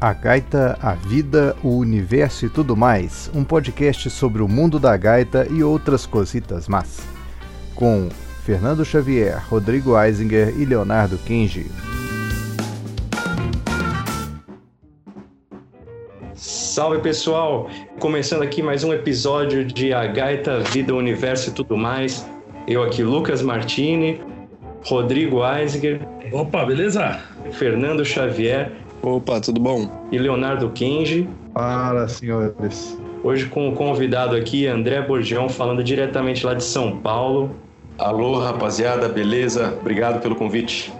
A Gaita, a Vida, o Universo e tudo mais, um podcast sobre o mundo da gaita e outras cositas más. Com Fernando Xavier, Rodrigo Eisinger e Leonardo Kenji. Salve pessoal! Começando aqui mais um episódio de A Gaita, Vida, o Universo e tudo mais. Eu aqui, Lucas Martini, Rodrigo Eisinger. Opa, beleza? Fernando Xavier Opa, tudo bom? E Leonardo Kenji. Fala, senhores. Hoje com o convidado aqui, André Borgião, falando diretamente lá de São Paulo. Alô, rapaziada, beleza? Obrigado pelo convite.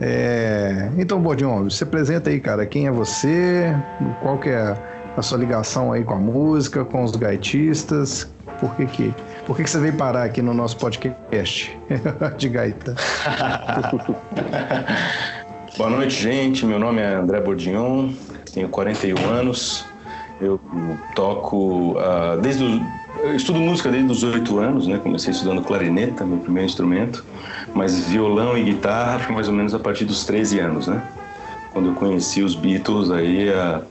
É... Então, Borgião, se apresenta aí, cara. Quem é você? Qual que é a sua ligação aí com a música, com os gaitistas? Por que que, por que, que você veio parar aqui no nosso podcast de gaita? Boa noite, gente. Meu nome é André Bordignon, tenho 41 anos. Eu toco uh, desde eu estudo música desde os 8 anos, né? Comecei estudando clarineta, meu primeiro instrumento, mas violão e guitarra foi mais ou menos a partir dos 13 anos, né? Quando eu conheci os Beatles, aí a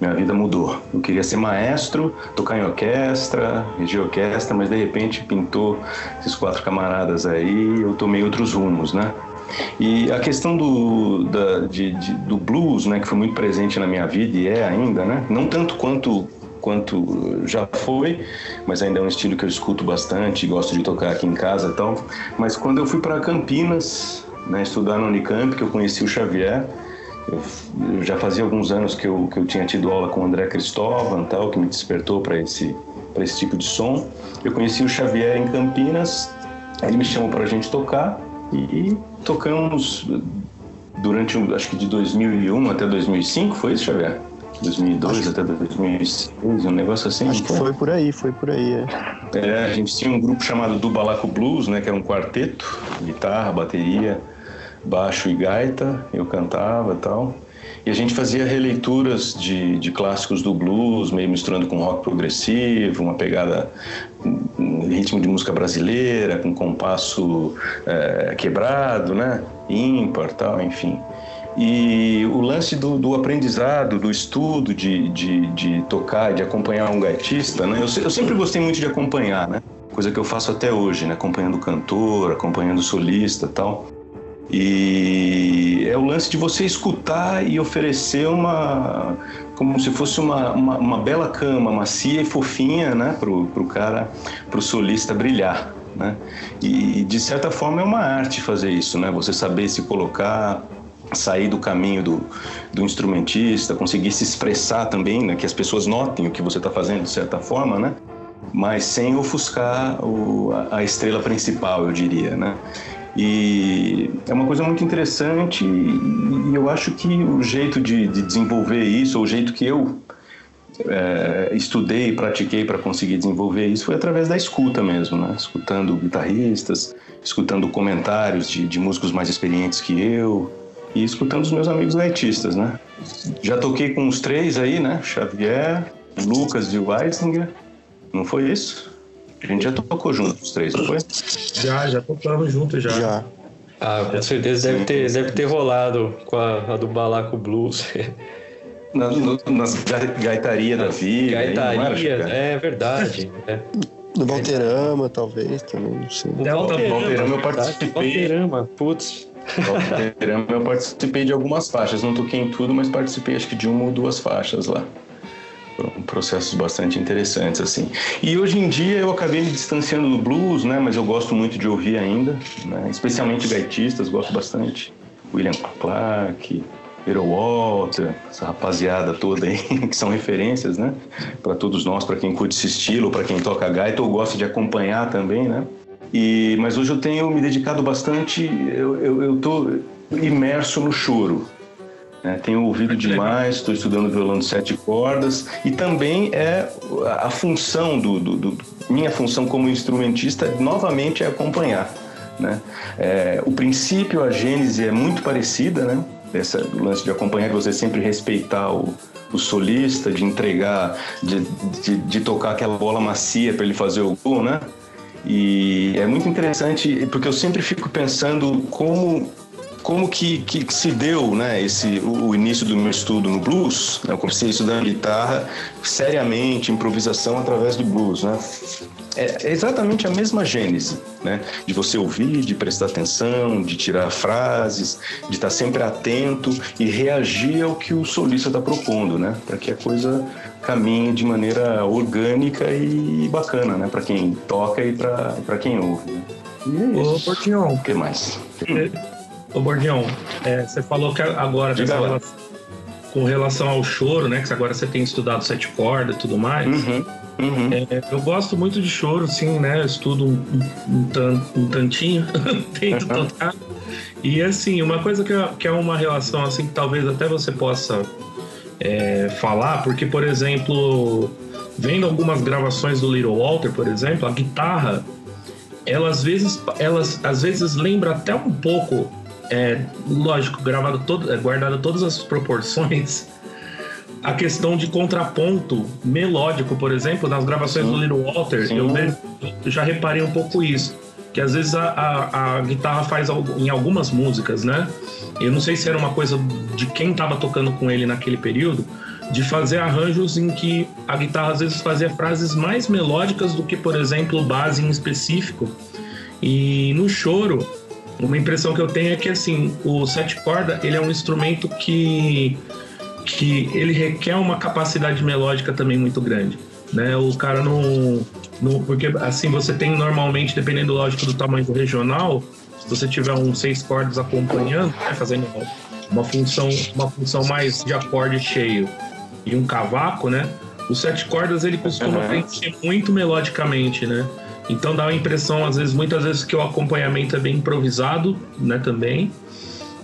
minha vida mudou. Eu queria ser maestro, tocar em orquestra, reger orquestra, mas de repente pintou esses quatro camaradas aí, eu tomei outros rumos, né? E a questão do, da, de, de, do blues, né, que foi muito presente na minha vida e é ainda, né? Não tanto quanto quanto já foi, mas ainda é um estilo que eu escuto bastante, gosto de tocar aqui em casa e tal. Mas quando eu fui para Campinas, né, estudar no Unicamp, que eu conheci o Xavier, eu, eu já fazia alguns anos que eu, que eu tinha tido aula com o André Cristóvão, tal, que me despertou para esse para esse tipo de som. Eu conheci o Xavier em Campinas, ele me chamou para a gente tocar e tocamos durante, acho que de 2001 até 2005, foi isso, Xavier? 2002 acho... até 2006, um negócio assim. Acho que foi por aí, foi por aí. É. é, a gente tinha um grupo chamado do Balaco Blues, né, que era um quarteto, guitarra, bateria, baixo e gaita, eu cantava e tal. E a gente fazia releituras de, de clássicos do blues, meio misturando com rock progressivo, uma pegada, um ritmo de música brasileira, com compasso é, quebrado, né? ímpar, tal, enfim. E o lance do, do aprendizado, do estudo, de, de, de, tocar, de acompanhar um gaitista, né? Eu, eu sempre gostei muito de acompanhar, né? Coisa que eu faço até hoje, né? Acompanhando cantor, acompanhando solista tal. E é o lance de você escutar e oferecer uma. como se fosse uma, uma, uma bela cama, macia e fofinha, né? Pro, pro cara, pro solista brilhar. Né? E de certa forma é uma arte fazer isso, né? Você saber se colocar, sair do caminho do, do instrumentista, conseguir se expressar também, né? Que as pessoas notem o que você está fazendo de certa forma, né? Mas sem ofuscar o, a, a estrela principal, eu diria, né? E é uma coisa muito interessante e eu acho que o jeito de, de desenvolver isso, ou o jeito que eu é, estudei e pratiquei para conseguir desenvolver isso foi através da escuta mesmo, né? escutando guitarristas, escutando comentários de, de músicos mais experientes que eu e escutando os meus amigos gaitistas, né? Já toquei com os três aí, né? Xavier, Lucas e Weisinger, não foi isso? A gente já tocou junto, os três, não foi? Já, já tocamos juntos já. Já. Ah, com certeza deve ter, deve ter rolado com a, a do Balaco Blues. Na, no, nas gaitarias da vida. Gaitaria, é verdade. É. No Valterama, talvez, também, não sei. No Valterama, Valterama eu participei. Valterama, putz. Valterama eu participei de algumas faixas, não toquei em tudo, mas participei acho que de uma ou duas faixas lá processos bastante interessantes assim. E hoje em dia eu acabei me distanciando do blues, né? Mas eu gosto muito de ouvir ainda, né? especialmente gaitistas, gosto bastante. William Clark, Earl Walter, essa rapaziada toda aí que são referências, né? Para todos nós, para quem curte esse estilo, para quem toca gaita ou gosta de acompanhar também, né? E mas hoje eu tenho me dedicado bastante, eu, eu, eu tô imerso no choro, né? Tenho ouvido demais, estou estudando violão de sete cordas e também é a função do, do, do minha função como instrumentista novamente é acompanhar. Né? É, o princípio, a gênese é muito parecida, né? Esse lance de acompanhar, de você sempre respeitar o, o solista, de entregar, de, de, de tocar aquela bola macia para ele fazer o gol, né? E é muito interessante porque eu sempre fico pensando como como que, que, se deu né, esse, o, o, início do meu estudo no blues. Né, eu comecei estudando guitarra seriamente, improvisação através do blues. Né? É, é exatamente a mesma gênese, né? De você ouvir, de prestar atenção, de tirar frases, de estar sempre atento e reagir ao que o solista está propondo, né? Para que a coisa caminhe de maneira orgânica e bacana, né? Para quem toca e para quem ouve. Né? E é isso. Ô, Portinhão. O que mais? Ô, Bordião, é, você falou que agora relação, com relação ao choro, né? Que agora você tem estudado sete cordas e tudo mais. Uhum, uhum. É, eu gosto muito de choro, sim, né? Eu estudo um, um, tan, um tantinho, tento uhum. tocar. E assim, uma coisa que é, que é uma relação assim que talvez até você possa é, falar, porque, por exemplo, vendo algumas gravações do Little Walter, por exemplo, a guitarra, ela às vezes, elas às vezes lembra até um pouco é, lógico, gravado todo, é, guardado todas as proporções, a questão de contraponto melódico, por exemplo, nas gravações Sim. do Little Walter, eu, eu, já reparei um pouco isso. Que às vezes a, a, a, guitarra faz em algumas músicas, né? Eu não sei se era uma coisa de quem estava tocando com ele naquele período, de fazer arranjos em que a guitarra às vezes fazia frases mais melódicas do que, por exemplo, base em específico. E no choro, uma impressão que eu tenho é que assim, o sete corda, ele é um instrumento que que ele requer uma capacidade melódica também muito grande, né? O cara não, não porque assim você tem normalmente, dependendo lógico do tamanho do regional, se você tiver um seis cordas acompanhando, né, fazendo uma função uma função mais de acorde cheio e um cavaco, né? Os sete cordas ele costuma uhum. preencher muito melodicamente, né? Então dá a impressão, às vezes, muitas vezes, que o acompanhamento é bem improvisado, né, também,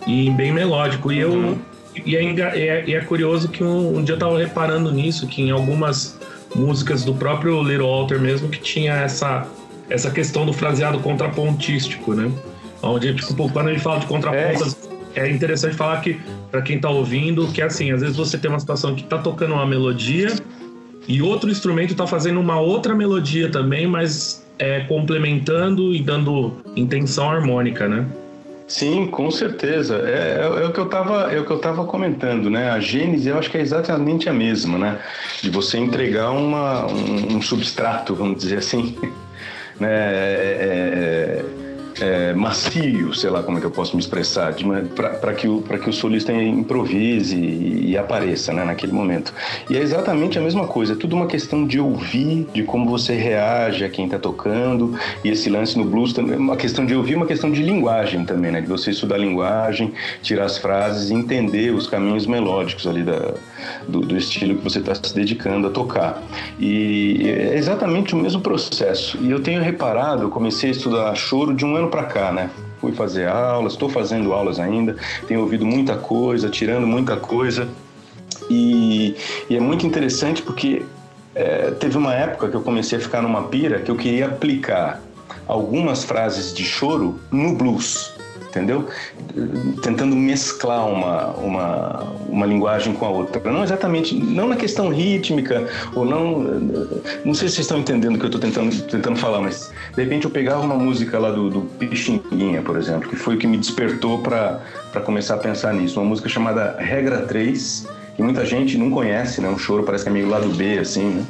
e bem melódico. E eu. E é, é, é curioso que um, um, dia eu tava reparando nisso, que em algumas músicas do próprio Little Walter mesmo, que tinha essa, essa questão do fraseado contrapontístico, né? Onde, tipo, quando ele fala de contrapontas, é, é interessante falar que, para quem tá ouvindo, que é assim, às vezes você tem uma situação que tá tocando uma melodia e outro instrumento tá fazendo uma outra melodia também, mas é, complementando e dando intenção harmônica, né? Sim, com certeza. É, é, é, o que eu estava é o que eu estava comentando, né? A gênese eu acho que é exatamente a mesma, né? De você entregar uma, um, um substrato, vamos dizer assim, né? É, é, macio, sei lá como é que eu posso me expressar, para que, o, que o solista improvise e, e, apareça né, naquele momento. E é exatamente a mesma coisa, é tudo uma questão de ouvir, de como você reage a quem está tocando, e esse lance no blues também é uma questão de ouvir, uma questão de linguagem também, né, de você estudar a linguagem, tirar as frases e entender os caminhos melódicos ali da, do, do estilo que você está se dedicando a tocar. E é exatamente o mesmo processo. E eu tenho reparado, eu comecei a estudar choro de um ano para cá, né? Fui fazer aulas, estou fazendo aulas ainda, tenho ouvido muita coisa, tirando muita coisa. E, e é muito interessante porque é, teve uma época que eu comecei a ficar numa pira que eu queria aplicar algumas frases de choro no blues entendeu? Tentando mesclar uma, uma, uma linguagem com a outra. Não exatamente, não na questão rítmica, ou não. Não sei se vocês estão entendendo o que eu estou tentando, tentando falar, mas de repente eu pegava uma música lá do, do Pixinguinha, por exemplo, que foi o que me despertou para começar a pensar nisso. Uma música chamada Regra 3, que muita gente não conhece, né? Um choro parece que é meio lado B, assim, né?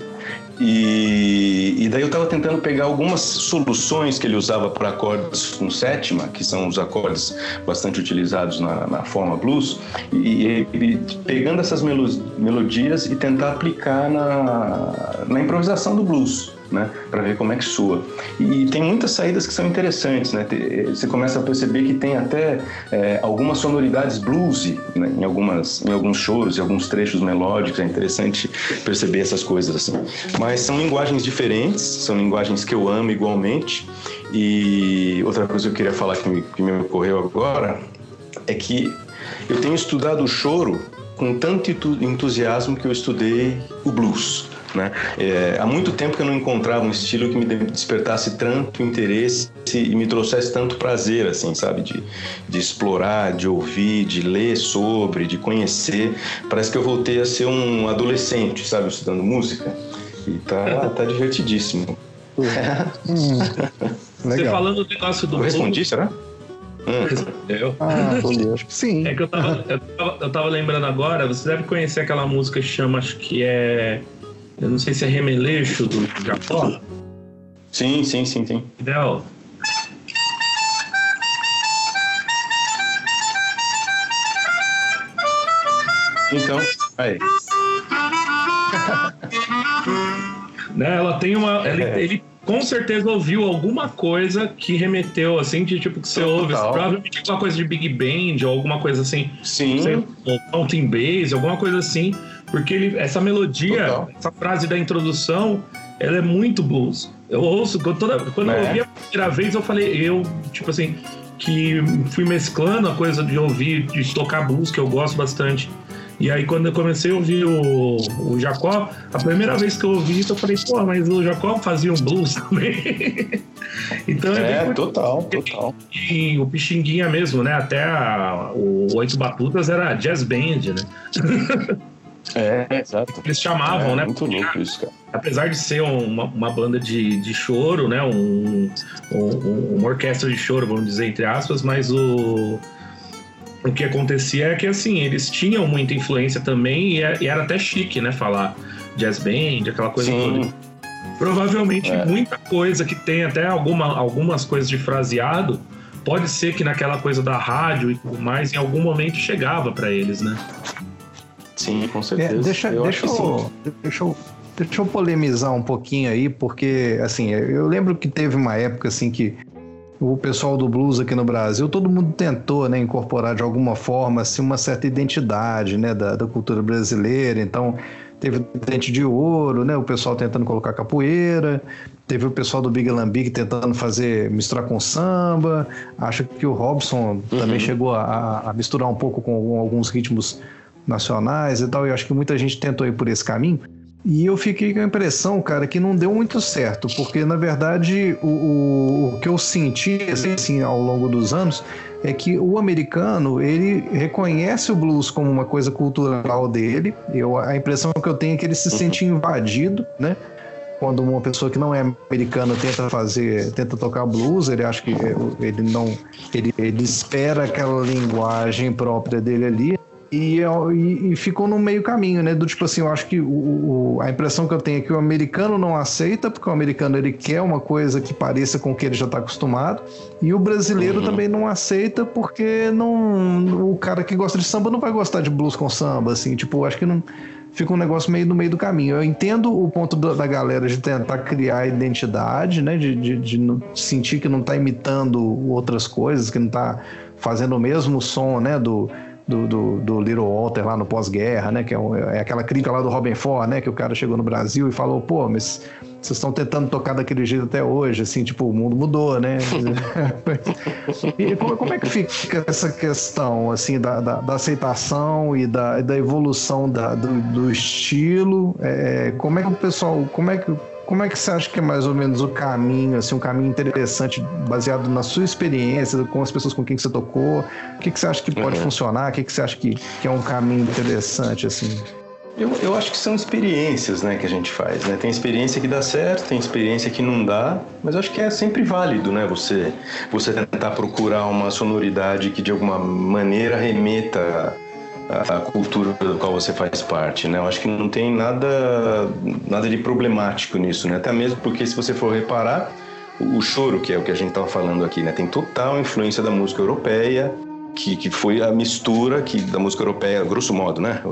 E, e daí eu estava tentando pegar algumas soluções que ele usava para acordes com sétima, que são os acordes bastante utilizados na, na forma blues, e, e, pegando essas melodias e tentar aplicar na, na improvisação do blues né, para ver como é que soa. E tem muitas saídas que são interessantes, né? Você começa a perceber que tem até é, algumas sonoridades bluesy né, em algumas, em alguns choros, em alguns trechos melódicos. É interessante perceber essas coisas assim. Mas são linguagens diferentes, são linguagens que eu amo igualmente. E outra coisa que eu queria falar que me, que me ocorreu agora é que eu tenho estudado o choro com tanto entusiasmo que eu estudei o blues. Né? É, há muito tempo que eu não encontrava um estilo que me despertasse tanto interesse e me trouxesse tanto prazer, assim, sabe? De, de explorar, de ouvir, de ler sobre, de conhecer. Parece que eu voltei a ser um adolescente, sabe? Estudando música. E tá, tá divertidíssimo. Hum. Você falando do negócio do. Eu respondi, será? Respondeu. Ah, acho que sim. É que eu tava, eu, tava, eu tava lembrando agora, você deve conhecer aquela música que chama, acho que é. Eu não sei se é Remeleixo do Jacó. Sim, sim, sim, sim. Entendeu? Então, aí. Né? Ela tem uma. Ele, É. ele com certeza ouviu alguma coisa que remeteu, assim, de tipo que você ouve. Total. Provavelmente alguma coisa de Big Band ou alguma coisa assim. Sim. sei ou Mountain Bass, alguma coisa assim. Porque ele, essa melodia, Total. essa frase da introdução, ela é muito blues. Eu ouço, quando, toda, quando eu É. ouvi a primeira vez, eu falei, eu, tipo assim, que fui mesclando a coisa de ouvir, de tocar blues, que eu gosto bastante. E aí, quando eu comecei a ouvir o, o Jacó, a primeira vez que eu ouvi isso, eu falei, pô, mas o Jacó fazia um blues também. então é, É, total, total. e o Pixinguinha mesmo, né? Até a- o Oito Batutas era jazz band, né? É, exato. Eles chamavam, é, né? Muito louco isso, cara. Apesar de ser uma, uma banda de, de choro, né? Um, um- uma orquestra de choro, vamos dizer, entre aspas, mas o, o que acontecia é que, assim, eles tinham muita influência também e, é- e era até chique, né? Falar jazz band, aquela coisa toda. Sim, Provavelmente É. muita coisa que tem até alguma, algumas coisas de fraseado, pode ser que naquela coisa da rádio e tudo mais, em algum momento chegava pra eles, né? Sim, com É, certeza. deixa, eu deixa, eu, deixa, eu, deixa eu polemizar um pouquinho aí, porque, assim, eu lembro que teve uma época, assim, que o pessoal do blues aqui no Brasil, todo mundo tentou, né, incorporar de alguma forma, assim, uma certa identidade, né, da, da cultura brasileira, então... Teve Dente de Ouro, né? O pessoal tentando colocar capoeira. Teve o pessoal do Big Lambic tentando fazer misturar com samba. Acho que o Robson também chegou a, a misturar um pouco com alguns ritmos nacionais e tal, e acho que muita gente tentou ir por esse caminho. E eu fiquei com a impressão, cara, que não deu muito certo, porque na verdade o, o, o que eu senti assim, ao longo dos anos é que o americano ele reconhece o blues como uma coisa cultural dele. Eu, a impressão que eu tenho é que ele se sente invadido, né? Quando uma pessoa que não é americana tenta fazer, tenta tocar blues, ele acha que ele não, ele, ele espera aquela linguagem própria dele ali e, e, e, ficou no meio caminho, né? Do tipo assim, eu acho que o, o, a impressão que eu tenho é que o americano não aceita, porque o americano ele quer uma coisa que pareça com o que ele já está acostumado, e o brasileiro uhum. também não aceita porque não, o cara que gosta de samba não vai gostar de blues com samba, assim, tipo, acho que não fica um negócio meio no meio do caminho. Eu entendo o ponto da, da galera de tentar criar identidade, né? De, de, de sentir que não está imitando outras coisas, que não está fazendo o mesmo som, né? Do do, do, do, Little Walter lá no pós-guerra, né? Que é, um, é, aquela crítica lá do Robin Ford, né? Que o cara chegou no Brasil e falou, pô, mas vocês estão tentando tocar daquele jeito até hoje, assim, tipo, o mundo mudou, né? e como, como, é que fica essa questão, assim, da, da, da aceitação e da, da evolução da, do, do, estilo? É, como é que o pessoal, como é que como é que você acha que é mais ou menos o caminho, assim, um caminho interessante, baseado na sua experiência, com as pessoas com quem você tocou? O que, que você acha que pode uhum. funcionar? O que, que você acha que, que é um caminho interessante, assim? Eu, eu acho que são experiências, né, que a gente faz, né? Tem experiência que dá certo, tem experiência que não dá, mas eu acho que é sempre válido, né? Você, você tentar procurar uma sonoridade que de alguma maneira remeta a cultura do qual você faz parte, né? Eu acho que não tem nada, nada de problemático nisso, né? Até mesmo porque se você for reparar, o choro, que é o que a gente estava falando aqui, né? Tem total influência da música europeia, que, que foi a mistura que, da música europeia, grosso modo, né?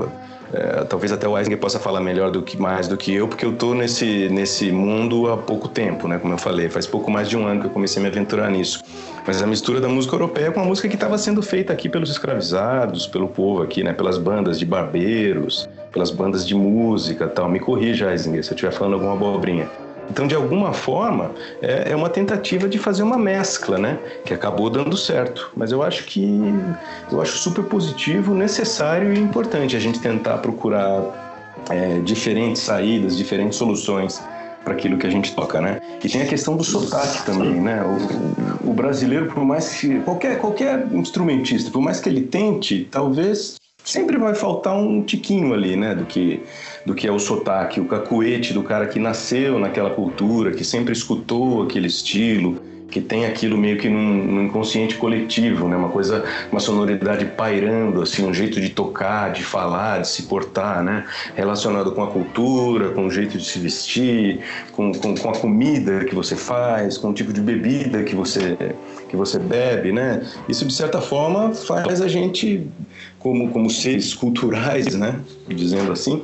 É, talvez até o Eisinger possa falar melhor do que mais do que eu, porque eu tô nesse, nesse mundo há pouco tempo, né? Como eu falei, faz pouco mais de um ano que eu comecei a me aventurar nisso. Mas a mistura da música europeia com a música que estava sendo feita aqui pelos escravizados, pelo povo aqui, né? Pelas bandas de barbeiros, pelas bandas de música tal. Me corrija, Eisinger, se eu estiver falando alguma abobrinha. Então, de alguma forma, é, é uma tentativa de fazer uma mescla, né? Que acabou dando certo. Mas eu acho que eu acho super positivo, necessário e importante a gente tentar procurar é, diferentes saídas, diferentes soluções para aquilo que a gente toca, né? E tem a questão do sotaque também, né? O, o brasileiro, por mais que qualquer qualquer instrumentista, por mais que ele tente, talvez sempre vai faltar um tiquinho ali, né? Do que do que é o sotaque, o cacuete do cara que nasceu naquela cultura, que sempre escutou aquele estilo que tem aquilo meio que num, num, inconsciente coletivo, né? Uma coisa, uma sonoridade pairando, assim, um jeito de tocar, de falar, de se portar, né? Relacionado com a cultura, com o jeito de se vestir, com, com, com a comida que você faz, com o tipo de bebida que você que você bebe, né? Isso de certa forma faz a gente como como seres culturais, né? Dizendo assim,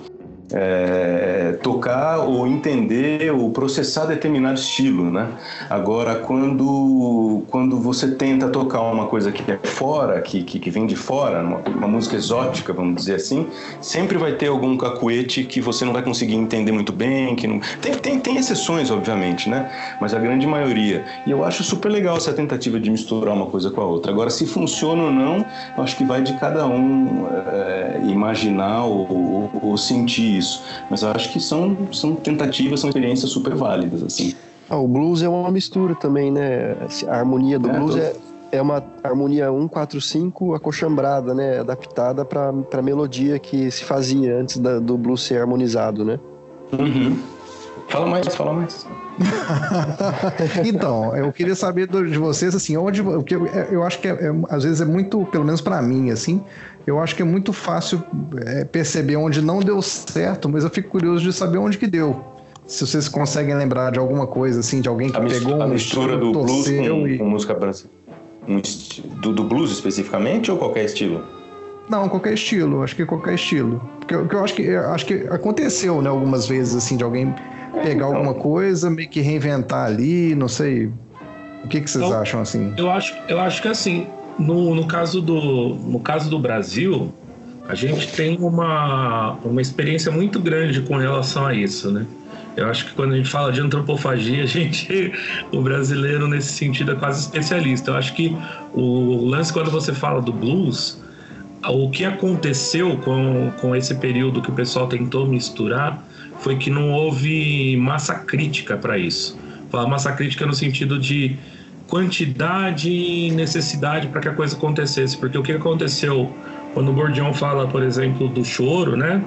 é, tocar ou entender ou processar determinado estilo, né? Agora, quando, quando você tenta tocar uma coisa que é fora, que, que, que vem de fora, uma, uma, música exótica, vamos dizer assim, sempre vai ter algum cacuete que você não vai conseguir entender muito bem, que não... Tem, tem, tem exceções, obviamente, né? Mas a grande maioria. E eu acho super legal essa tentativa de misturar uma coisa com a outra. Agora, se funciona ou não, acho que vai de cada um é, imaginar ou, ou, ou sentir isso. Mas eu acho que são, são tentativas, são experiências super válidas, assim. Ah, o blues é uma mistura também, né? A harmonia do é, blues tô... é, é uma harmonia 145 acochambrada, né? Adaptada para a melodia que se fazia antes da, do blues ser harmonizado, né? Uhum. Fala mais, fala mais. então, eu queria saber de vocês, assim, onde. Porque eu, eu acho que é, é, às vezes é muito, pelo menos para mim, assim, eu acho que é muito fácil é, perceber onde não deu certo, mas eu fico curioso de saber onde que deu. Se vocês conseguem lembrar de alguma coisa, assim, de alguém que a pegou a mistura do blues com, e... com música brasileira. Um do, do, blues especificamente ou qualquer estilo? Não, qualquer estilo, acho que qualquer estilo. Porque eu, eu acho que acho que aconteceu, né, algumas vezes assim de alguém pegar então, alguma coisa, meio que reinventar ali, não sei. O que, que vocês então, acham assim? Eu acho, eu acho que assim, no, no, caso do, no caso do Brasil, a gente tem uma, uma experiência muito grande com relação a isso, né? Eu acho que quando a gente fala de antropofagia, a gente, o brasileiro nesse sentido é quase especialista. Eu acho que o lance quando você fala do blues, o que aconteceu com, com esse período que o pessoal tentou misturar foi que não houve massa crítica para isso. Falar massa crítica no sentido de quantidade e necessidade para que a coisa acontecesse. Porque o que aconteceu quando o Bordião fala, por exemplo, do choro, né?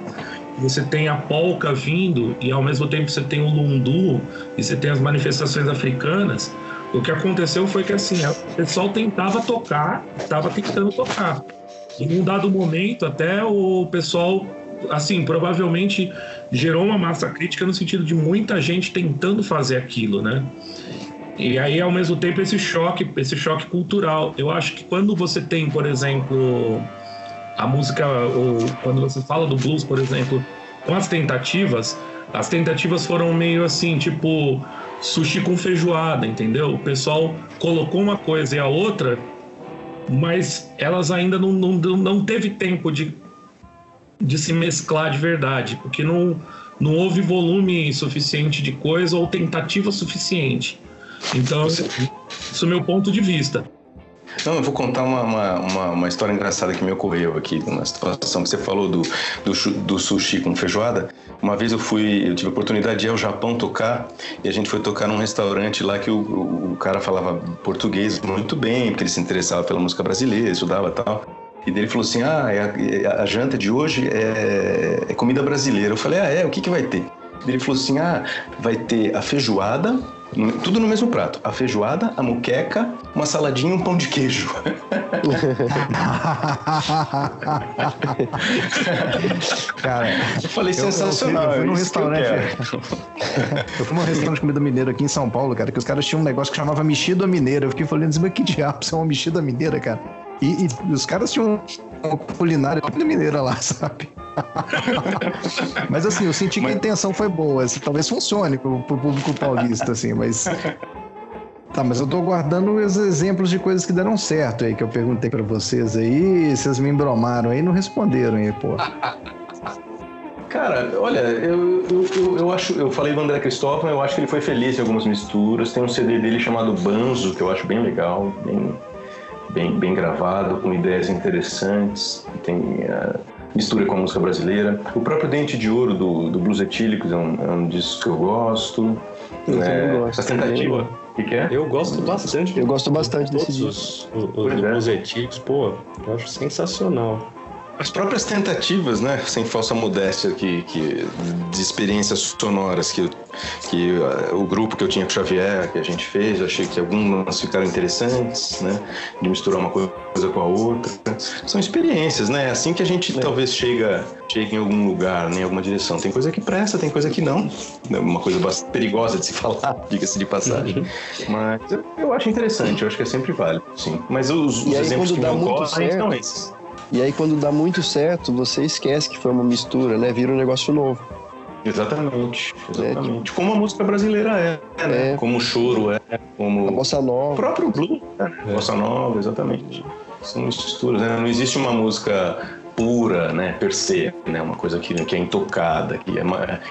Você tem a polca vindo e ao mesmo tempo você tem o lundu e você tem as manifestações africanas. O que aconteceu foi que assim, o pessoal tentava tocar, estava tentando tocar. Em um dado momento, até o pessoal, assim, provavelmente gerou uma massa crítica no sentido de muita gente tentando fazer aquilo, né? E aí, ao mesmo tempo, esse choque, esse choque cultural. Eu acho que quando você tem, por exemplo, a música, ou quando você fala do blues, por exemplo, com as tentativas, as tentativas foram meio assim, tipo sushi com feijoada, entendeu? O pessoal colocou uma coisa e a outra, mas elas ainda não, não, não teve tempo de, de se mesclar de verdade, porque não, não houve volume suficiente de coisa ou tentativa suficiente. Então, isso é o meu ponto de vista. Não, eu vou contar uma, uma, uma, uma, história engraçada que me ocorreu aqui, uma situação que você falou do, do, do, sushi com feijoada. Uma vez eu fui, eu tive a oportunidade de ir ao Japão tocar e a gente foi tocar num restaurante lá que o, o, o cara falava português muito bem, porque ele se interessava pela música brasileira, estudava e tal. E ele falou assim: Ah, é a, é a, janta de hoje é, é comida brasileira. Eu falei: Ah, é? O que, que vai ter? Ele falou assim: Ah, vai ter a feijoada tudo no mesmo prato. A feijoada, a muqueca, uma saladinha e um pão de queijo. Cara, eu falei eu, sensacional. Eu fui, eu fui num restaurante. Eu, fui num restaurante de comida mineira aqui em São Paulo, cara, que os caras tinham um negócio que chamava mexida mineira. Eu fiquei falando assim, mas que diabo, isso é uma mexida mineira, cara? E, e os caras tinham uma culinária mineira lá, sabe? mas assim, eu senti que mas... a intenção foi boa. Assim, talvez funcione pro, pro público paulista, assim, mas. Tá, mas eu tô guardando os exemplos de coisas que deram certo aí, que eu perguntei para vocês aí, vocês me embromaram aí e não responderam aí, pô. Cara, olha, eu, eu, eu, eu, acho, eu falei do André Cristóvão, eu acho que ele foi feliz em algumas misturas. Tem um CD dele chamado Banzo, que eu acho bem legal, bem, bem, bem gravado, com ideias interessantes. Tem uh, mistura com a música brasileira. O próprio Dente de Ouro do, do Blues Etílicos é um, é um disco que eu gosto. Eu é, gosto. Essa tentativa. O que, que, é? Eu gosto bastante. Eu gosto bastante desse disco. Os, os, os é. Blues Etílicos, pô, eu acho sensacional. As próprias tentativas, né, sem falsa modéstia, que, que de experiências sonoras que, que uh, o grupo que eu tinha com o Xavier, que a gente fez, achei que algumas ficaram interessantes, né, de misturar uma coisa com a outra. São experiências, né? É assim que a gente é. talvez chega, chega em algum lugar, né, em alguma direção. Tem coisa que presta, tem coisa que não. É uma coisa bastante perigosa de se falar, diga-se de passagem. Uhum. Mas eu, eu, acho interessante, eu acho que é sempre válido, sim. Mas os, os exemplos que não ocorrem são esses. E aí, quando dá muito certo, você esquece que foi uma mistura, né? Vira um negócio novo. Exatamente, exatamente. É, como a música brasileira é, né? É. Como o choro é, como. A bossa nova. O próprio blues, né? É. Bossa nova, exatamente. São misturas, né? Não existe uma música pura, né, per se, né, uma coisa que, que é intocada, que é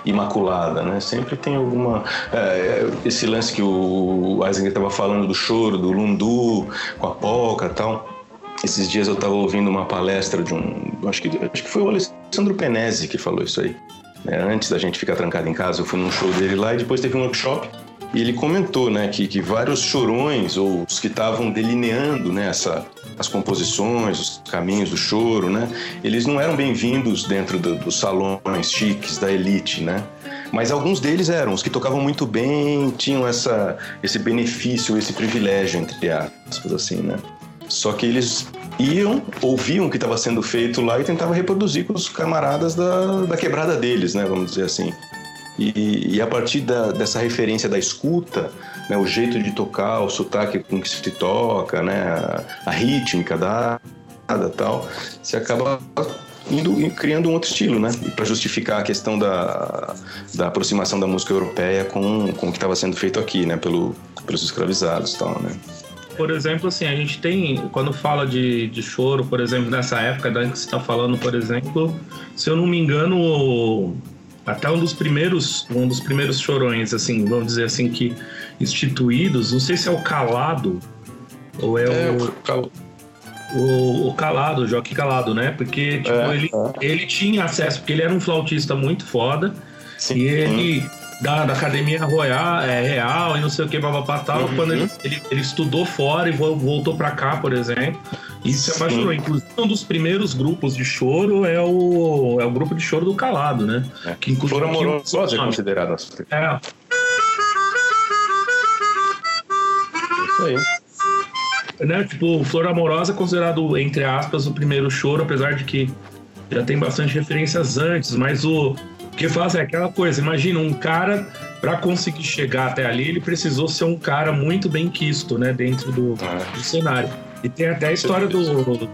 imaculada, né, sempre tem alguma é, esse lance que o Eisinger estava falando do choro, do lundu com a polca, tal. Esses dias eu estava ouvindo uma palestra de um. Acho que, acho que foi o Alessandro Penese que falou isso aí. Né? Antes da gente ficar trancado em casa, eu fui num show dele lá e depois teve um workshop. E ele comentou né, que, que vários chorões, ou os que estavam delineando né, essa, as composições, os caminhos do choro, né, eles não eram bem-vindos dentro do, dos salões chiques da elite, né? Mas alguns deles eram, os que tocavam muito bem, tinham essa, esse benefício, esse privilégio, entre aspas, assim, né? Só que eles iam, ouviam o que estava sendo feito lá e tentavam reproduzir com os camaradas da, da quebrada deles, né? Vamos dizer assim. E, e a partir da, dessa referência da escuta, né, o jeito de tocar, o sotaque com que se toca, né, a, a rítmica da tal, você acaba indo criando um outro estilo, né? Para justificar a questão da, da aproximação da música europeia com, com o que estava sendo feito aqui, né? Pelo, pelos escravizados, tal, né? Por exemplo, assim, a gente tem, quando fala de, de choro, por exemplo, nessa época da que você está falando, por exemplo, se eu não me engano, até um dos primeiros, um dos primeiros chorões, assim, vamos dizer assim, que instituídos, não sei se é o Calado ou é, é o, cal... o, o Calado, o Joaquim Calado, né? Porque tipo, é, ele, é. ele tinha acesso, porque ele era um flautista muito foda Sim. e ele da, da Academia Royal, é, Real e não sei o que, babapá tal, uhum. quando ele, ele, ele, estudou fora e voltou para cá, por exemplo, e se apaixonou. Inclusive, um dos primeiros grupos de choro é o, é o grupo de choro do Calado, né? É. Que, inclusive, choro amoroso é considerado assim. É. Isso aí. Né? Tipo, Flor Amorosa é considerado, entre aspas, o primeiro choro, apesar de que já tem bastante referências antes, mas o porque faz é aquela coisa, imagina um cara para conseguir chegar até ali, ele precisou ser um cara muito bem quisto, né, dentro do, é. do cenário. E tem até a história do, do,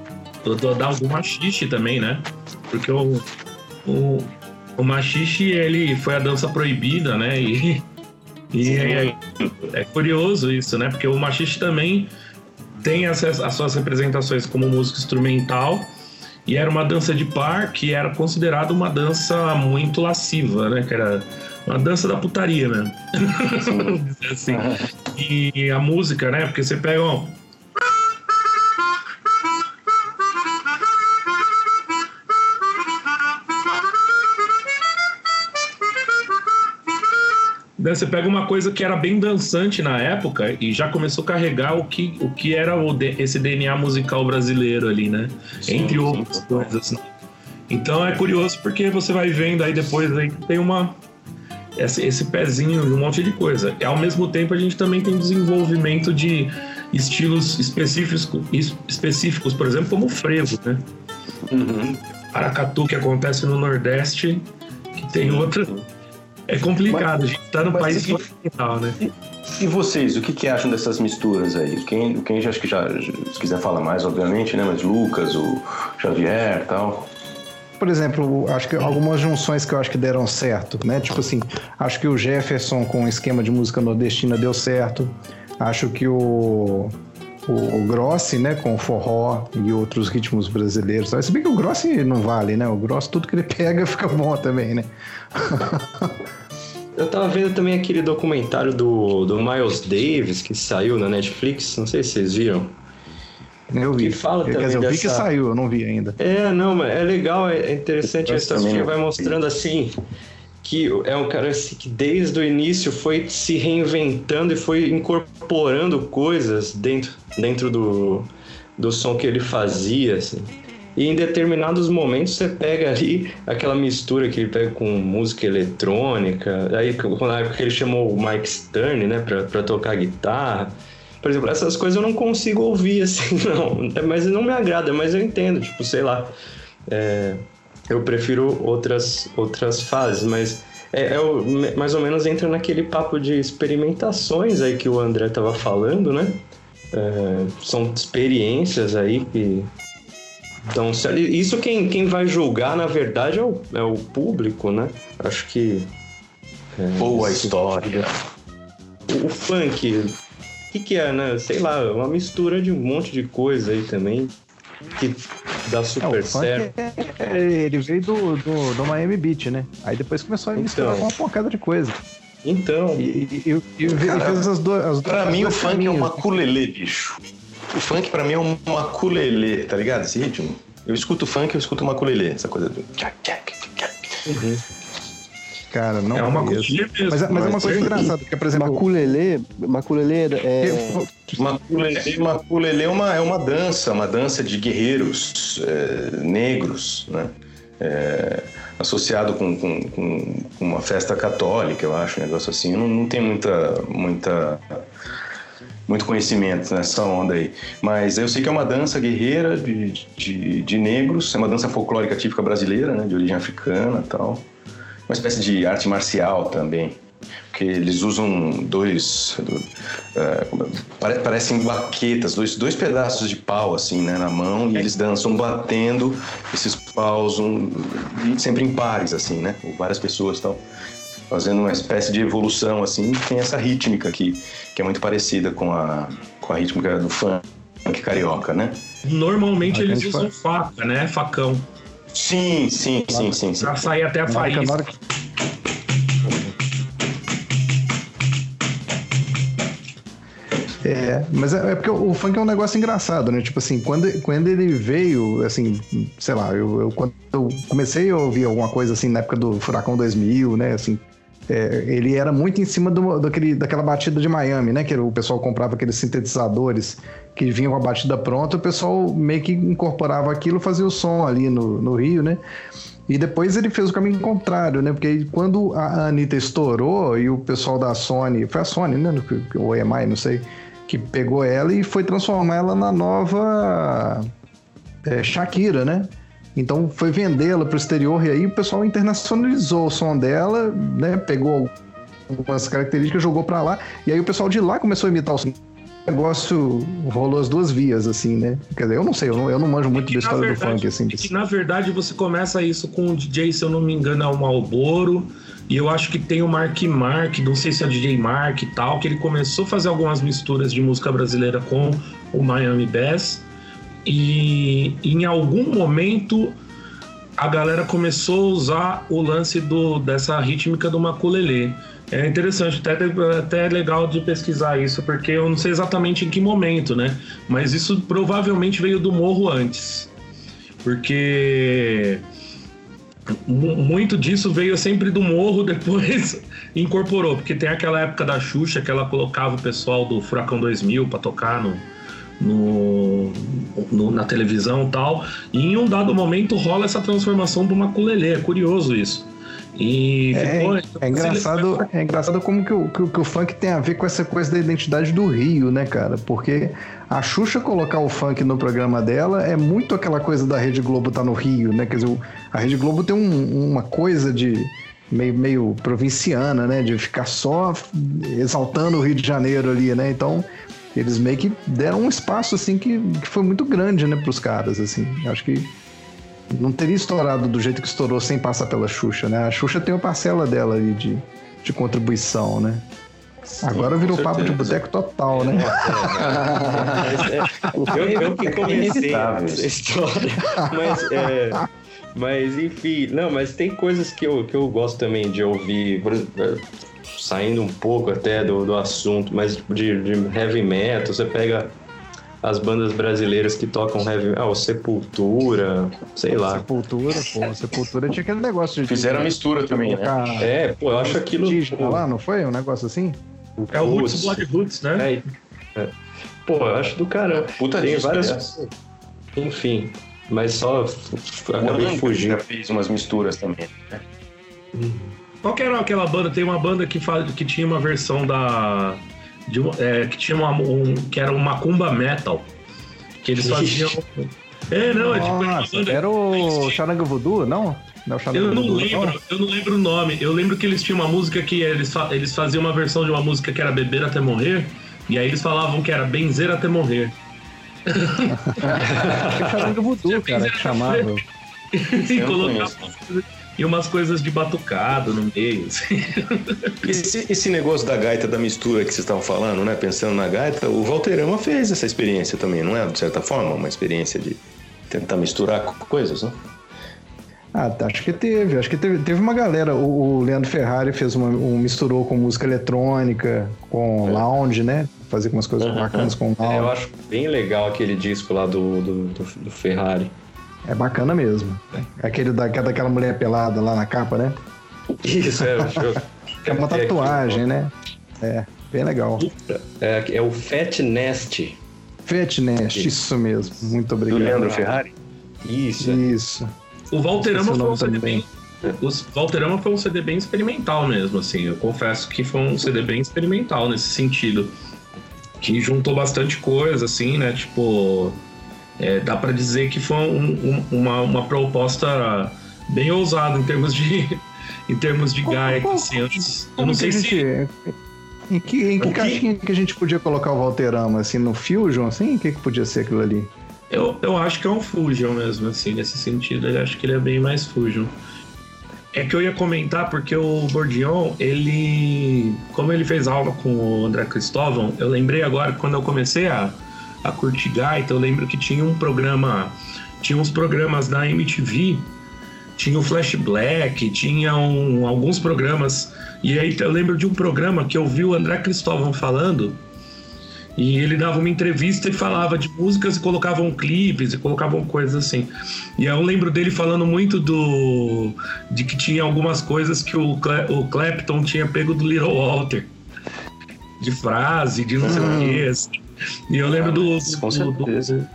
do, do machixe também, né? Porque o, o, o machixe, ele foi a dança proibida, né? E, e é, é, curioso isso, né? Porque o machixe também tem as, as suas representações como música instrumental, e era uma dança de par que era considerada uma dança muito lasciva, né? Que era uma dança da putaria mesmo. assim. E a música, né? Porque você pega, ó, Daí você pega uma coisa que era bem dançante na época e já começou a carregar o que, o que era o esse DNA musical brasileiro ali, né? Sim, Entre sim, outras sim. coisas. Né? Então é curioso porque você vai vendo aí depois aí que tem uma esse, esse pezinho de um monte de coisa. E ao mesmo tempo a gente também tem desenvolvimento de estilos específicos, específicos por exemplo, como o frevo, né? Uhum. Aracatu que acontece no Nordeste, que tem outra é complicado, mas, a gente tá no país continental, né? E, e, vocês, o que, que acham dessas misturas aí? Quem, quem já, acho que já, se quiser falar mais, obviamente, né? Mas Lucas, o Xavier e tal. Por exemplo, acho que algumas junções que eu acho que deram certo, né? Tipo assim, acho que o Jefferson com o esquema de música nordestina deu certo. Acho que o o, o Grossi, né, com o forró e outros ritmos brasileiros. Se bem que o Grossi não vale, né? O Grossi, tudo que ele pega fica bom também, né? Eu tava vendo também aquele documentário do, do Miles Davis que saiu na Netflix, não sei se vocês viram. Eu vi. Que fala Quer dizer, eu vi que saiu, eu não vi ainda. É, não, mas é legal, é interessante a história, que vai mostrando assim que é um cara assim, que desde o início foi se reinventando e foi incorporando coisas dentro, dentro do, do som que ele fazia, assim. E em determinados momentos você pega ali aquela mistura que ele pega com música eletrônica, aí na época ele chamou o Mike Stern, né, pra, pra tocar guitarra. Por exemplo, essas coisas eu não consigo ouvir assim, não. Mas não me agrada, mas eu entendo, tipo, sei lá. É, eu prefiro outras, outras fases, mas é, é, mais ou menos entra naquele papo de experimentações aí que o André tava falando, né? É, são experiências aí que então, isso quem, quem vai julgar, na verdade, é o, é o público, né? Acho que. É, Ou a história. O, o funk, o que, que é, né? Sei lá, uma mistura de um monte de coisa aí também. Que dá super é, certo. É, é, ele veio do, do, do, Miami Beach, né? Aí depois começou a misturar então, uma porcada de coisa. Então. E, e, e, e Cara, fez as duas. As pra mim, o funk é uma culelê, bicho. O funk pra mim é um maculelê, tá ligado? Esse ritmo. Eu escuto funk, eu escuto maculelê, essa coisa do. Uhum. Cara, não é uma coisa. Mas, mas é uma coisa engraçada, porque, por exemplo. Maculelê, maculelê é. Maculelê, maculelê é, uma, é uma dança, uma dança de guerreiros é, negros, né? É, associado com, com, com, uma festa católica, eu acho, um negócio assim. Não, não tem muita, muita muito conhecimento nessa onda aí. Mas eu sei que é uma dança guerreira de, de, de negros, é uma dança folclórica típica brasileira, né, de origem africana e tal. Uma espécie de arte marcial também. Porque eles usam dois. Uh, parecem baquetas, dois, dois pedaços de pau, assim, né, na mão, e eles dançam batendo esses paus um, sempre em pares, assim, né? Várias pessoas tal fazendo uma espécie de evolução assim, tem essa rítmica que, que é muito parecida com a, com a rítmica do funk carioca, né? Normalmente a eles usam faca, né? Facão. Sim, sim, sim, sim, sim. Pra sair até a faísca. É, mas é, é, porque o funk é um negócio engraçado, né? Tipo assim, quando, quando ele veio, assim, sei lá, eu, eu, quando eu comecei a ouvir alguma coisa assim na época do Furacão 2000, né? Assim, é, ele era muito em cima do, daquele, daquela batida de Miami, né? Que o pessoal comprava aqueles sintetizadores que vinham com a batida pronta, o pessoal meio que incorporava aquilo, fazia o som ali no, no Rio, né? E depois ele fez o caminho contrário, né? Porque quando a Anitta estourou e o pessoal da Sony, foi a Sony, né? O EMI, não sei, que pegou ela e foi transformar ela na nova é, Shakira, né? Então foi vendê-la para o exterior e aí o pessoal internacionalizou o som dela, né? Pegou algumas características, jogou para lá e aí o pessoal de lá começou a imitar o som. O negócio rolou as duas vias, assim, né? Quer dizer, eu não sei, eu não, eu não manjo muito é da história verdade, do funk, assim. É que, na verdade, você começa isso com o DJ, se eu não me engano, é o Malboro, e eu acho que tem o Mark Mark, não sei se é o DJ Mark e tal, que ele começou a fazer algumas misturas de música brasileira com o Miami Bass, e em algum momento a galera começou a usar o lance do, dessa rítmica do maculelê. É interessante, até, até é legal de pesquisar isso, porque eu não sei exatamente em que momento, né? Mas isso provavelmente veio do morro antes. Porque muito disso veio sempre do morro, depois incorporou. Porque tem aquela época da Xuxa que ela colocava o pessoal do Furacão 2000 para tocar no, no, no, na televisão e tal. E em um dado momento rola essa transformação para uma culelê. É curioso isso. E é, ficou, é engraçado, é engraçado como que o, que, que, o funk tem a ver com essa coisa da identidade do Rio, né, cara? Porque a Xuxa colocar o funk no programa dela é muito aquela coisa da Rede Globo tá no Rio, né? Quer dizer, a Rede Globo tem um, uma coisa de meio, meio provinciana, né? De ficar só exaltando o Rio de Janeiro ali, né? Então eles meio que deram um espaço assim que, que foi muito grande, né, pros caras, assim. Acho que não teria estourado do jeito que estourou sem passar pela Xuxa, né? A Xuxa tem uma parcela dela ali de, de contribuição, né? Sim, Agora virou papo de boteco total, né? É, é, eu, eu que comecei essa história, mas, é, mas enfim, não, mas tem coisas que eu, que eu gosto também de ouvir, por exemplo, saindo um pouco até do, do assunto, mas de, de heavy metal, você pega as bandas brasileiras que tocam heavy ah, o Sepultura, sei lá. Sepultura, pô, Sepultura tinha aquele negócio de. Fizeram de, mistura também, né? É, pô, eu acho aquilo. Pô, lá, não foi? Um negócio assim? É o Roots, Blood Roots, né? É, é. Pô, eu acho do caramba. Puta Tem várias. Enfim. mas só acabei fugindo. já fez umas misturas também. Né? Qual que era aquela banda? Tem uma banda que, faz, que tinha uma versão da. De, é, que tinha uma, um, que era um Macumba Metal. Que eles faziam. É, não, é tipo uma banda. Era o Charanga Voodoo, não? não é eu não lembro, eu não lembro o nome. Eu lembro que eles tinham uma música que eles, eles faziam uma versão de uma música que era Beber até Morrer. E aí eles falavam que era benzer até morrer. Charanga Voodoo, cara, que chamava. e colocava e umas coisas de batucado no meio. Assim. Esse, esse, negócio da gaita, da mistura que vocês estavam falando, né? Pensando na gaita, o Valterama fez essa experiência também, não é? De certa forma, uma experiência de tentar misturar coisas, né? Ah, acho que teve. Acho que teve, teve uma galera. O, o Leandro Ferrari fez uma, um misturou com música eletrônica, com é. lounge, né? Fazer umas coisas uhum. bacanas com lounge. É, eu acho bem legal aquele disco lá do, do, do, do Ferrari. É bacana mesmo. É aquele da, é daquela mulher pelada lá na capa, né? Isso, é. é uma tatuagem, né? É, bem legal. É, é o Fat Nest. Fat Nest, isso mesmo. Muito obrigado. Do Leandro Ferrari? Isso. Isso. O Valterama foi um CD bem. O Valterama foi um CD bem experimental mesmo, assim. Eu confesso que foi um CD bem experimental nesse sentido. Que juntou bastante coisa, assim, né? Tipo é, dá para dizer que foi um, um, uma, uma proposta bem ousada em termos de em termos de gaita, assim, eu, eu não sei se em que, em que caixinha que a gente podia colocar o Valterama, assim, no Fusion, assim? O que, que podia ser aquilo ali? Eu, eu acho que é um Fusion mesmo, assim, nesse sentido. Eu acho que ele é bem mais Fusion. É que eu ia comentar porque o Bordion, ele. Como ele fez aula com o André Cristóvão, eu lembrei agora quando eu comecei a, a curtir gaita, eu lembro que tinha um programa, tinha uns programas da MTV, tinha o Flash Black, tinha um, alguns programas, e aí eu lembro de um programa que eu vi o André Cristóvão falando, e ele dava uma entrevista e falava de músicas e colocavam clipes e colocavam coisas assim. E eu lembro dele falando muito do de que tinha algumas coisas que o, Cle, o Clapton tinha pego do Little Walter. De frase, de não sei o hum. que. Assim. E eu lembro ah, do, do, do, do,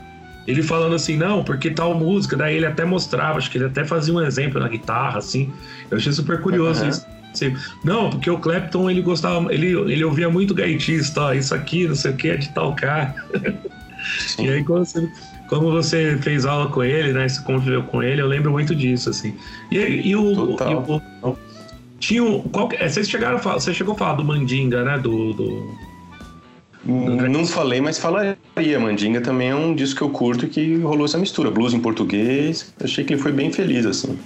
Ele falando assim, não, porque tal música, daí ele até mostrava, acho que ele até fazia um exemplo na guitarra, assim. Eu achei super curioso uhum. isso. Assim, não, porque o Clapton ele gostava, ele, ele ouvia muito gaitista, ó, isso aqui, não sei o que, é de tal cara. e aí, quando você, como você fez aula com ele, né? Você conviveu com ele, eu lembro muito disso, assim. E, e o. E o tinha um, qual, é, vocês chegaram a falar, você chegou a falar do Mandinga, né? Do, do, não falei, mas falaria. Mandinga também é um disco que eu curto e que rolou essa mistura. Blues em português. Achei que ele foi bem feliz, assim.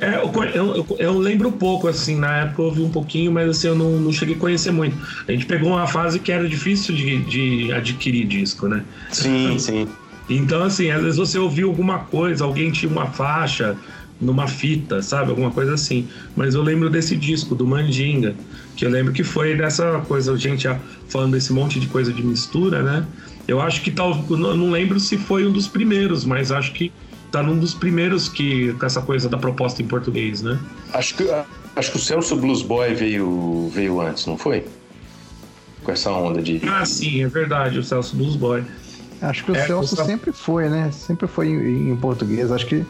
É, eu, eu, eu, lembro pouco, assim, na época eu ouvi um pouquinho, mas assim, eu não, não cheguei a conhecer muito. A gente pegou uma fase que era difícil de, de adquirir disco, né? Sim, sim. Então, assim, às vezes você ouviu alguma coisa, alguém tinha uma faixa numa fita, sabe? Alguma coisa assim. Mas eu lembro desse disco, do Mandinga, que eu lembro que foi dessa coisa, a gente já falando desse monte de coisa de mistura, né? Eu acho que tal, não lembro se foi um dos primeiros, mas acho que tá num dos primeiros que com essa coisa da proposta em português, né? Acho que acho que o Celso Blues Boy veio veio antes, não foi? Com essa onda de Ah, sim, é verdade, o Celso Blues Boy. Acho que o é, Celso sempre foi, né? Sempre foi em, em português. Acho que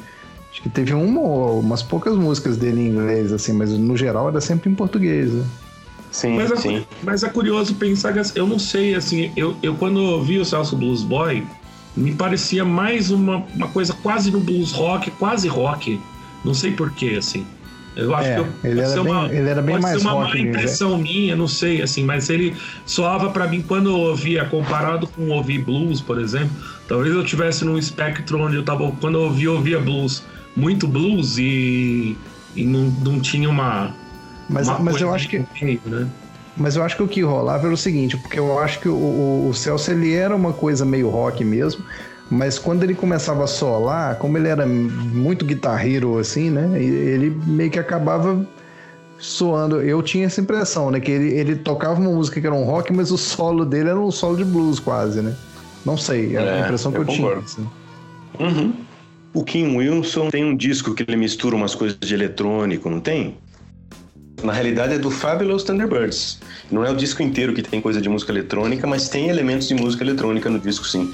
acho que teve uma, umas poucas músicas dele em inglês, assim, mas no geral era sempre em português. Né? Sim, mas, é sim. É, mas é curioso pensar que eu não sei, assim, eu, eu quando eu vi o Celso Blues Boy, me parecia mais uma, uma coisa quase no blues rock, quase rock. Não sei porquê, assim. Eu acho é, que eu, ele, era bem, uma, ele era bem mais ser uma rock. Má né? impressão minha, não sei, assim, mas ele soava para mim quando eu ouvia, comparado com ouvir blues, por exemplo. Talvez eu tivesse num espectro onde eu tava, quando eu ouvia, eu ouvia blues, muito blues e, e não, não tinha uma, mas, mas eu acho que. né? Mas eu acho que o que rolava era o seguinte, porque eu acho que o, o, o Celso ele era uma coisa meio rock mesmo, mas quando ele começava a solar, como ele era muito guitarreiro assim, né? Ele meio que acabava soando. Eu tinha essa impressão, né? Que ele, ele tocava uma música que era um rock, mas o solo dele era um solo de blues quase, né? Não sei, era é, a impressão que eu, eu tinha. Assim. Uhum. O Kim Wilson tem um disco que ele mistura umas coisas de eletrônico, não tem? Na realidade é do Fabulous Thunderbirds. Não é o disco inteiro que tem coisa de música eletrônica, mas tem elementos de música eletrônica no disco sim.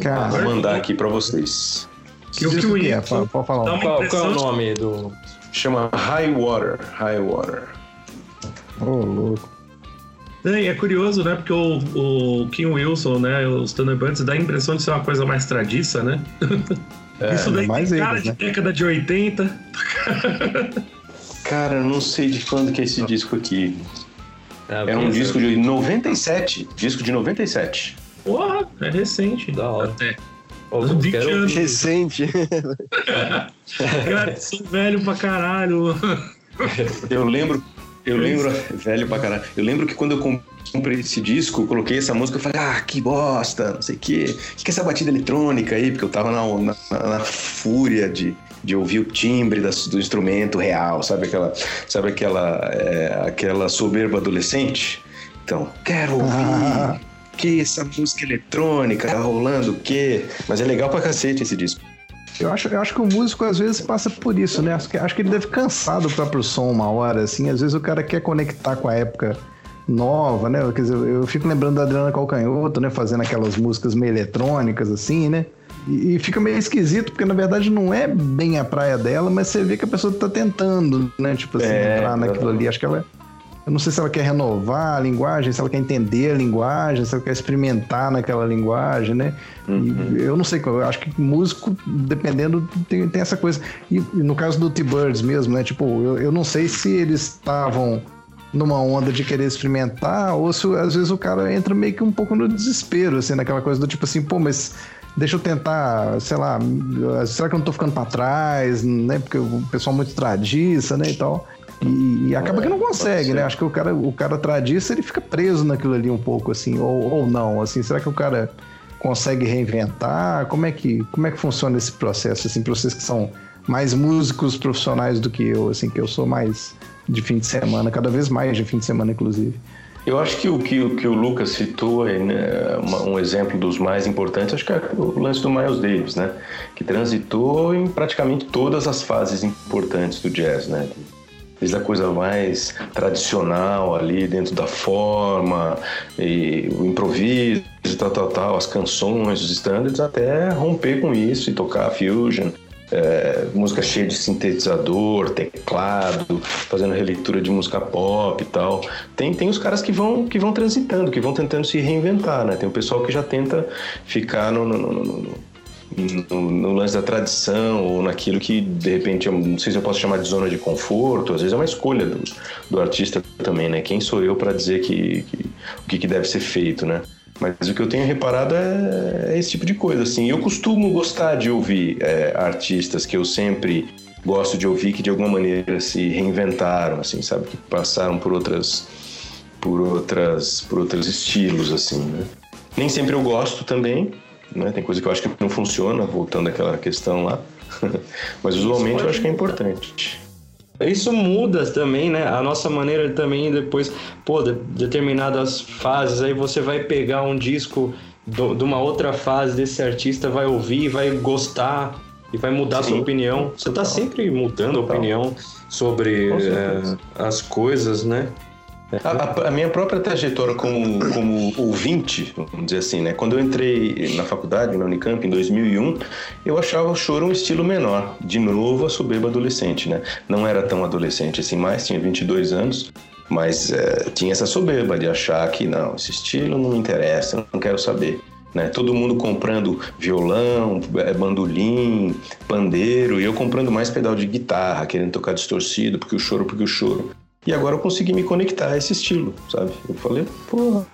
Cara, Vou mandar aqui para vocês. Que o que o Wilson pode falar. Qual, qual é o nome do. Chama High Water. High Water. Ô, oh, louco. É, é curioso, né? Porque o, o Kim Wilson, né? Os Thunderbirds dá a impressão de ser uma coisa mais tradiça, né? É, Isso daí mais tem cara eles, de né? década de 80. Cara, eu não sei de quando que é esse disco aqui. É, é um disco de 97. Disco de 97. Porra, é recente. Da hora. Até. Oh, quero... Recente. Cara, sou velho pra caralho. Eu lembro, eu lembro, velho pra caralho. Eu lembro que quando eu comprei esse disco, coloquei essa música, eu falei, ah, que bosta, não sei o quê. O que é essa batida eletrônica aí? Porque eu tava na, na, na fúria de, de ouvir o timbre do instrumento real, sabe aquela, sabe aquela, é, aquela soberba adolescente? Então, quero ouvir. Ah. Que essa música eletrônica, tá rolando o quê? Mas é legal pra cacete esse disco. Eu acho, eu acho que o músico às vezes passa por isso, né? Acho que, acho que ele deve cansar do próprio som uma hora, assim. Às vezes o cara quer conectar com a época nova, né? Quer dizer, eu fico lembrando da Adriana Calcanhoto, né? Fazendo aquelas músicas meio eletrônicas, assim, né? E, fica meio esquisito, porque na verdade não é bem a praia dela, mas você vê que a pessoa tá tentando, né? Tipo assim, é, entrar naquilo ali. Acho que ela. Eu não sei se ela quer renovar a linguagem, se ela quer entender a linguagem, se ela quer experimentar naquela linguagem, né? Uhum. eu não sei, eu acho que músico, dependendo, tem, tem essa coisa. E, e no caso do T-Birds mesmo, né? Tipo, eu, eu não sei se eles estavam numa onda de querer experimentar, ou se às vezes o cara entra meio que um pouco no desespero, assim, naquela coisa do tipo assim, pô, mas deixa eu tentar, sei lá, será que eu não tô ficando para trás, né? Porque o pessoal é muito tradiça, né, e tal. E, e acaba é, que não consegue, né? Acho que o cara, o cara tradiça, ele fica preso naquilo ali um pouco, assim, ou, ou não, assim. Será que o cara consegue reinventar? Como é que, como é que funciona esse processo, assim, para vocês que são mais músicos profissionais do que eu, assim, que eu sou mais de fim de semana, cada vez mais de fim de semana, inclusive. Eu acho que o que, o, que o Lucas citou né, um exemplo dos mais importantes, acho que é o lance do Miles Davis, né? Que transitou em praticamente todas as fases importantes do jazz, né? Desde a coisa mais tradicional ali dentro da forma, e o improviso, tal, tal, tal, as canções, os standards, até romper com isso e tocar fusion é, música cheia de sintetizador, teclado, fazendo releitura de música pop e tal. Tem, tem os caras que vão, que vão transitando, que vão tentando se reinventar, né? Tem o pessoal que já tenta ficar no, no, no, no, no lance da tradição ou naquilo que, de repente, não sei se eu posso chamar de zona de conforto, às vezes é uma escolha do, do artista também, né? Quem sou eu para dizer que, que, o que, que deve ser feito, né? Mas o que eu tenho reparado é, é esse tipo de coisa, assim. Eu costumo gostar de ouvir é, artistas que eu sempre gosto de ouvir que de alguma maneira se reinventaram, assim, sabe? Que passaram por outras, por outras, por outros estilos, assim, né? Nem sempre eu gosto também, né? Tem coisa que eu acho que não funciona, voltando àquela questão lá. Mas usualmente eu acho que é importante. Isso muda também, né? A nossa maneira também depois, pô, de, determinadas fases, aí você vai pegar um disco do, de uma outra fase desse artista, vai ouvir, vai gostar e vai mudar Sim. sua opinião. Você está sempre mudando a opinião sobre é, as coisas, né? A, a, minha própria trajetória como, como ouvinte, vamos dizer assim, né? Quando eu entrei na faculdade, na Unicamp, em 2001, eu achava o choro um estilo menor. De novo, a soberba adolescente, né? Não era tão adolescente assim mais, tinha 22 anos, mas é, tinha essa soberba de achar que, não, esse estilo não me interessa, não quero saber. Né? Todo mundo comprando violão, é, bandolim, pandeiro, e eu comprando mais pedal de guitarra, querendo tocar distorcido, porque o choro, porque o choro. E agora eu consegui me conectar a esse estilo, sabe? Eu falei, pô,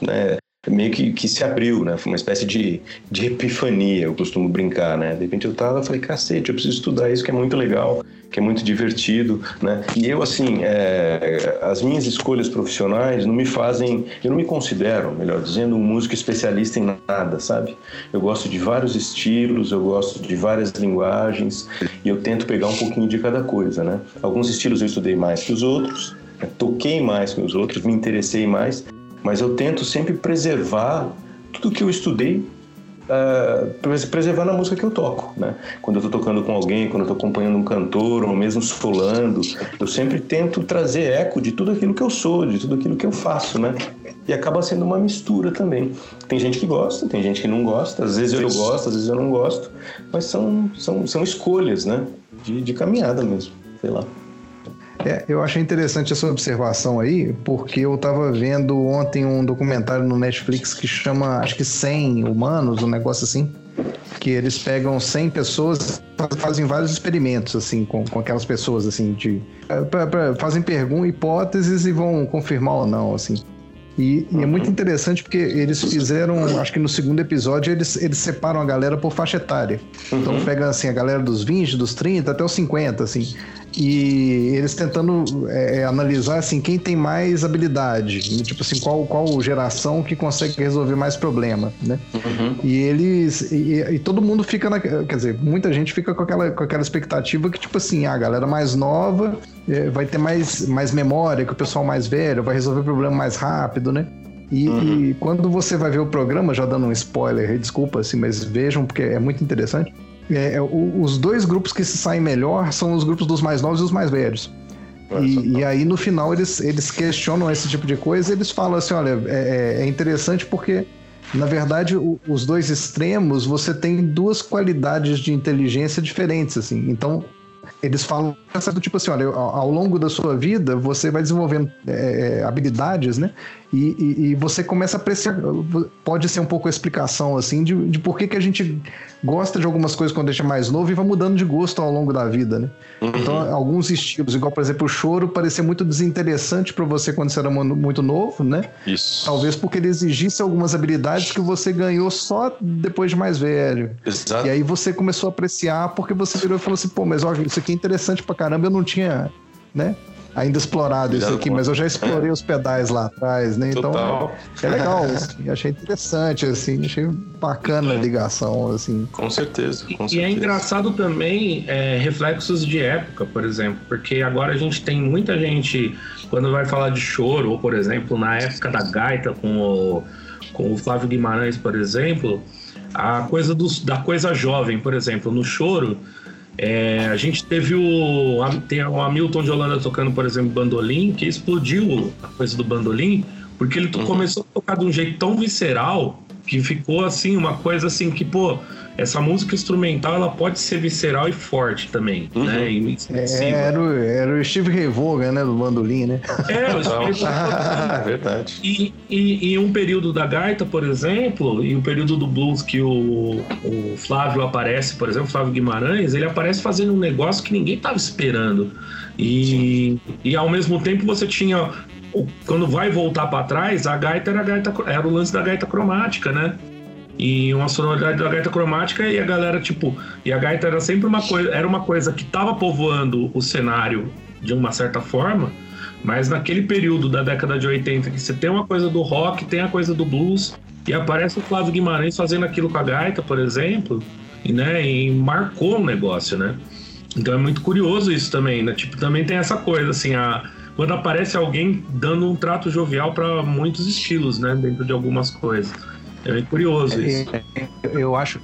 né? Meio que, que se abriu, né? Foi uma espécie de, de epifania, eu costumo brincar, né? De repente eu tava, falei, cacete, eu preciso estudar isso que é muito legal que é muito divertido, né? E eu, assim, é, as minhas escolhas profissionais não me fazem, eu não me considero, melhor dizendo, um músico especialista em nada, sabe? Eu gosto de vários estilos, eu gosto de várias linguagens e eu tento pegar um pouquinho de cada coisa, né? Alguns estilos eu estudei mais que os outros, né? toquei mais que os outros, me interessei mais, mas eu tento sempre preservar tudo que eu estudei uh, preservando a música que eu toco, né? Quando eu estou tocando com alguém, quando eu estou acompanhando um cantor, ou mesmo solando, eu sempre tento trazer eco de tudo aquilo que eu sou, de tudo aquilo que eu faço, né? e acaba sendo uma mistura também. Tem gente que gosta, tem gente que não gosta, às vezes eu gosto, às vezes eu não gosto, mas são, são, são escolhas, né? De, de caminhada mesmo, sei lá. É, eu achei interessante essa observação aí, porque eu estava vendo ontem um documentário no Netflix que chama, acho que 100 Humanos, um negócio assim, que eles pegam 100 pessoas, fazem vários experimentos, assim, com, com aquelas pessoas, assim, de... Pra, pra, fazem perguntas, hipóteses e vão confirmar ou não, assim. E, e, é muito interessante porque eles fizeram, acho que no segundo episódio, eles, eles separam a galera por faixa etária. Então uhum. pega assim, a galera dos 20, dos 30 até os 50, assim. E eles tentando é, é, analisar assim, quem tem mais habilidade, tipo assim, qual, qual geração que consegue resolver mais problema, né? Uhum. E eles. E, e, todo mundo fica na. Quer dizer, muita gente fica com aquela, com aquela expectativa que, tipo assim, a galera mais nova é, vai ter mais, mais memória que o pessoal mais velho, vai resolver o problema mais rápido, né? E, uhum. e, quando você vai ver o programa, já dando um spoiler, desculpa, assim, mas vejam, porque é muito interessante. É, é, os dois grupos que se saem melhor são os grupos dos mais novos e os mais velhos. E, e, aí no final eles, eles questionam esse tipo de coisa eles falam assim, olha, é, é, é interessante porque na verdade o, os dois extremos você tem duas qualidades de inteligência diferentes assim. Então eles falam do tipo assim, olha, ao longo da sua vida você vai desenvolvendo é, é, habilidades, né? E, e, e, você começa a apreciar, pode ser um pouco a explicação assim de, de por que, que a gente gosta de algumas coisas quando deixa mais novo e vai mudando de gosto ao longo da vida, né? Uhum. Então alguns estilos, igual por exemplo o choro, parecia muito desinteressante para você quando você era muito novo, né? Isso. Talvez porque ele exigisse algumas habilidades que você ganhou só depois de mais velho. Exato. E aí você começou a apreciar porque você virou e falou assim, pô, mas olha, isso aqui é interessante pra caramba, eu não tinha, né? Ainda explorado isso aqui, mas eu já explorei os pedais lá atrás, né? Então Total. é legal, assim, achei interessante, assim, achei bacana a ligação, assim. Com certeza, com certeza. E é engraçado também é, reflexos de época, por exemplo, porque agora a gente tem muita gente, quando vai falar de choro, ou por exemplo, na época da gaita com o, com o Flávio Guimarães, por exemplo, a coisa dos, da coisa jovem, por exemplo, no choro é, a gente teve o. Tem o Hamilton de Holanda tocando, por exemplo, bandolim, que explodiu a coisa do bandolim, porque ele uhum. começou a tocar de um jeito tão visceral que ficou assim, uma coisa assim que, pô, essa música instrumental ela pode ser visceral e forte também, uhum. né? E é, era, o, era o Steve Vaughan, né? Do bandolim, né? É, o Steve ah, é verdade. E, e, e, um período da gaita, por exemplo, e um período do blues que o, o Flávio aparece, por exemplo, Flávio Guimarães, ele aparece fazendo um negócio que ninguém estava esperando. E, e ao mesmo tempo você tinha quando vai voltar para trás, a gaita era a gaita, era o lance da gaita cromática, né? E uma sonoridade da gaita cromática e a galera tipo, e a gaita era sempre uma coisa, era uma coisa que estava povoando o cenário de uma certa forma, mas naquele período da década de 80 que você tem uma coisa do rock, tem a coisa do blues e aparece o Flávio Guimarães fazendo aquilo com a gaita, por exemplo, e né, e marcou o negócio, né? Então é muito curioso isso também, né? Tipo, também tem essa coisa assim, a quando aparece alguém dando um trato jovial para muitos estilos, né? Dentro de algumas coisas. É bem curioso é, isso. É, eu acho,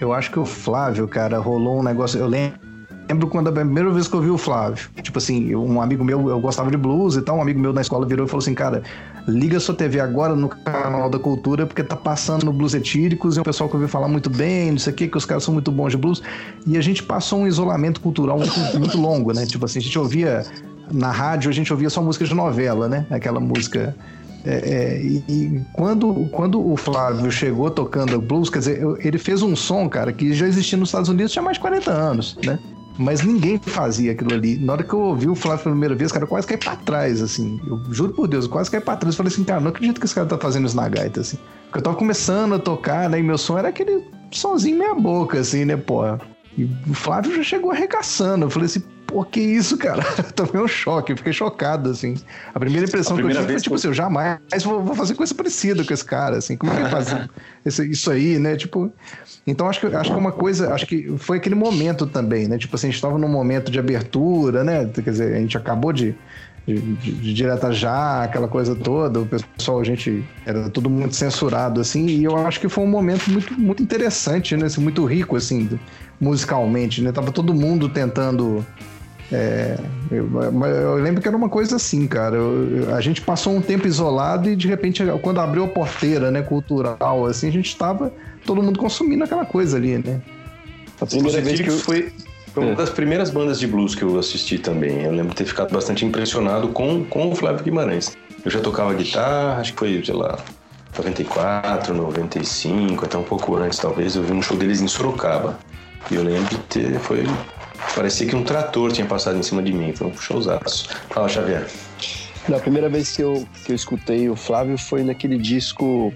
eu acho que o Flávio, cara, rolou um negócio. Eu lembro quando a primeira vez que eu vi o Flávio. Tipo assim, um amigo meu, eu gostava de blues e tal, um amigo meu na escola virou e falou assim, cara, liga sua TV agora no canal da cultura, porque tá passando no blues etíricos, e um pessoal que ouviu falar muito bem, não sei o que, que os caras são muito bons de blues. E a gente passou um isolamento cultural muito, muito longo, né? Tipo assim, a gente ouvia na rádio a gente ouvia só música de novela, né? Aquela música. É, é, e, quando, quando o Flávio chegou tocando blues, quer dizer, ele fez um som, cara, que já existia nos Estados Unidos tinha mais de 40 anos, né? Mas ninguém fazia aquilo ali. Na hora que eu ouvi o Flávio pela primeira vez, cara, eu quase caí pra trás, assim. Eu juro por Deus, eu quase caí pra trás. Eu falei assim, cara, não acredito que esse cara tá fazendo isso na gaita, assim. Porque eu tava começando a tocar, né? E meu som era aquele sonzinho meia boca, assim, né, pô. E o Flávio já chegou arregaçando. Eu falei assim, pô, que isso, cara? Tomei um choque, fiquei chocado, assim. A primeira impressão a primeira que eu tive foi, tipo assim, eu jamais vou, vou, fazer coisa parecida com esse cara, assim. Como é que ele faz esse, isso aí, né? Tipo, então acho que, acho que é uma coisa, acho que foi aquele momento também, né? Tipo assim, a gente estava num momento de abertura, né? Quer dizer, a gente acabou de, de, de, de, direta já, aquela coisa toda, o pessoal, a gente era tudo muito censurado, assim, e eu acho que foi um momento muito, muito interessante, né? Assim, muito rico, assim, musicalmente, né? Tava todo mundo tentando É, eu, eu, lembro que era uma coisa assim, cara. Eu, a gente passou um tempo isolado e de repente, quando abriu a porteira, né, cultural, assim, a gente estava todo mundo consumindo aquela coisa ali, né? A primeira vez que eu... foi, foi uma é. das primeiras bandas de blues que eu assisti também. Eu lembro de ter ficado bastante impressionado com, com o Flávio Guimarães. Eu já tocava guitarra, acho que foi, sei lá, 94, 95, até um pouco antes, talvez. Eu vi um show deles em Sorocaba. E eu lembro de ter. Foi Parecia que um trator tinha passado em cima de mim. Foi um showzaço. Fala, Xavier. Na primeira vez que eu, que eu escutei o Flávio foi naquele disco.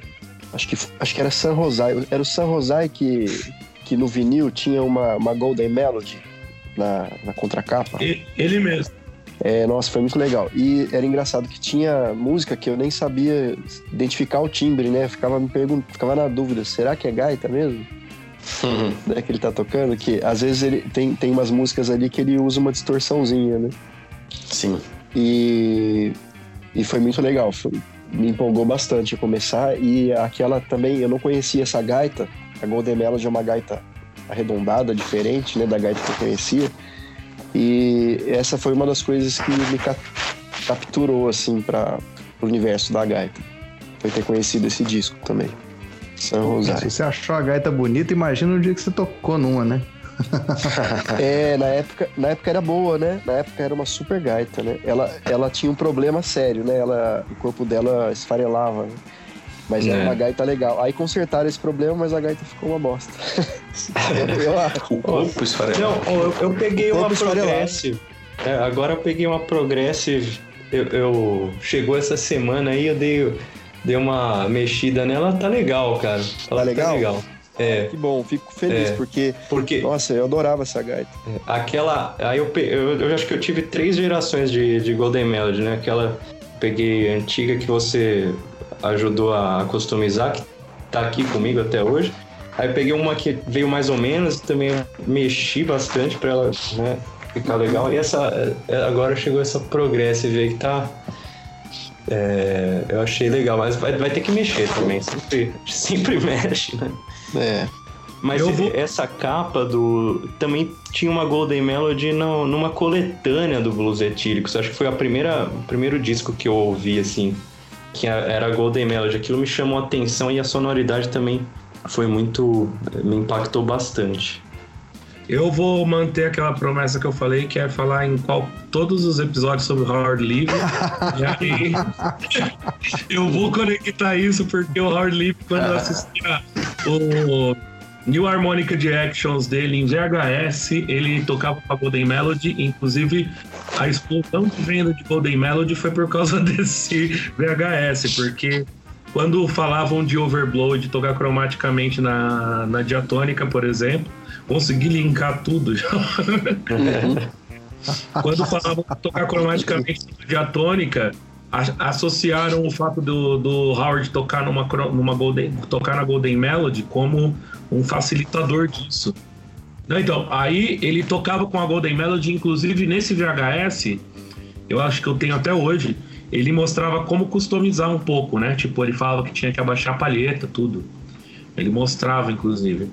Acho que, acho que era San Rosai. Era o San Rosai que, que no vinil tinha uma, uma Golden Melody na, na contracapa. Ele mesmo. É, nossa, foi muito legal. E era engraçado que tinha música que eu nem sabia identificar o timbre, né? Ficava me perguntando, ficava na dúvida, será que é gaita mesmo? Uhum. né, que ele tá tocando, que às vezes ele tem, tem umas músicas ali que ele usa uma distorçãozinha, né? Sim. E, e foi muito legal, foi, me empolgou bastante começar. E aquela também, eu não conhecia essa gaita, a Golden Melody é uma gaita arredondada, diferente né, da gaita que eu conhecia. E essa foi uma das coisas que me capturou assim para o universo da gaita. Foi ter conhecido esse disco também. São Rosário. Se você achou a gaita bonita, imagina o dia que você tocou numa, né? é, na época, na época era boa, né? Na época era uma super gaita, né? Ela, ela tinha um problema sério, né? Ela, o corpo dela esfarelava, né? Mas é. era uma gaita legal. Aí consertaram esse problema, mas a gaita ficou uma bosta. eu, o corpo esfarelava. Não, eu, eu peguei uma Progressive. É, agora eu peguei uma Progressive. Eu, eu, chegou essa semana aí, eu dei dei uma mexida nela, tá legal, cara. Ela tá legal? Tá legal. É. Que bom, fico feliz, é, porque, porque. Nossa, eu adorava essa gaita. É, aquela. Aí eu, eu, eu, acho que eu tive três gerações de, de Golden Melody, né? Aquela peguei antiga que você ajudou a customizar, que tá aqui comigo até hoje. Aí peguei uma que veio mais ou menos, também mexi bastante para ela né, ficar legal. E essa é, agora chegou essa Progressive aí que tá é, eu achei legal, mas vai, vai ter que mexer também. Sempre, sempre mexe, né? É. Mas vou... essa capa do. Também tinha uma Golden Melody no, numa coletânea do Blues Etíricos. Acho que foi a primeira, o primeiro disco que eu ouvi, assim, que era a Golden Melody. Aquilo me chamou a atenção e a sonoridade também foi muito. me impactou bastante. Eu vou manter aquela promessa que eu falei, que é falar em qual, todos os episódios sobre Howard Levy. e aí eu vou conectar isso porque o Howard Levy, quando eu assistia o New Harmonica de Actions dele em VHS, ele tocava com a Golden Melody, inclusive a explosão de venda de Golden Melody foi por causa desse VHS, porque quando falavam de overblow, de tocar cromaticamente na, na diatônica, por exemplo, consegui linkar tudo já. Quando falavam tocar cromaticamente diatônica, associaram o fato do, do Howard tocar numa, numa Golden, tocar na Golden Melody como um facilitador disso. Então, aí ele tocava com a Golden Melody, inclusive nesse VHS, eu acho que eu tenho até hoje, ele mostrava como customizar um pouco, né? Tipo, ele falava que tinha que abaixar a palheta, tudo. Ele mostrava, inclusive.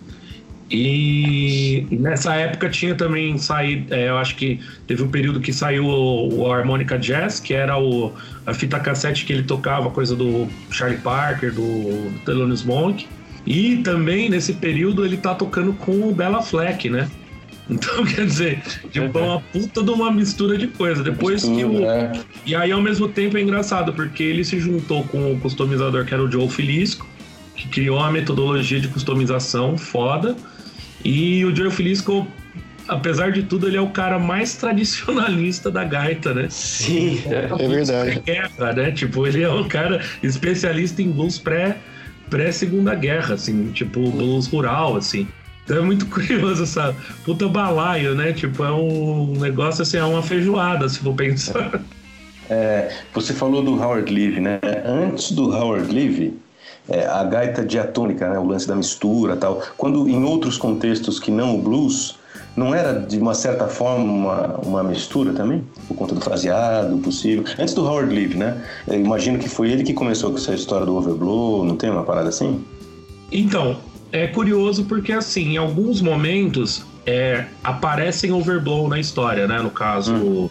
E nessa época tinha também saído, é, eu acho que teve um período que saiu o, o Harmonica Jazz, que era o, a fita cassete que ele tocava, coisa do Charlie Parker, do, do Thelonious Monk. E também nesse período ele tá tocando com o Bella Fleck, né? Então, quer dizer, tipo, é uma puta de uma mistura de coisa. Depois mistura, que o. É. E aí, ao mesmo tempo, é engraçado, porque ele se juntou com o customizador que era o Joe Filisco, que criou uma metodologia de customização foda. E o Joe Filisco, apesar de tudo, ele é o cara mais tradicionalista da gaita, né? Sim, é, é verdade. Guerra, né? Tipo, ele é um cara especialista em blues pré pré Segunda Guerra, assim, tipo blues rural, assim. Então é muito curioso essa puta balaio, né? Tipo, é um negócio assim, é uma feijoada, se for pensar. É, você falou do Howard Levy, né? Antes do Howard Levy, é, a gaita diatônica, né, o lance da mistura tal, quando em outros contextos que não o blues, não era de uma certa forma uma, uma mistura também? Por conta do fraseado possível. Antes do Howard Levy, né? Eu imagino que foi ele que começou com essa história do overblow, não tem uma parada assim? Então, é curioso porque assim, em alguns momentos é, aparecem overblow na história, né? No caso, hum.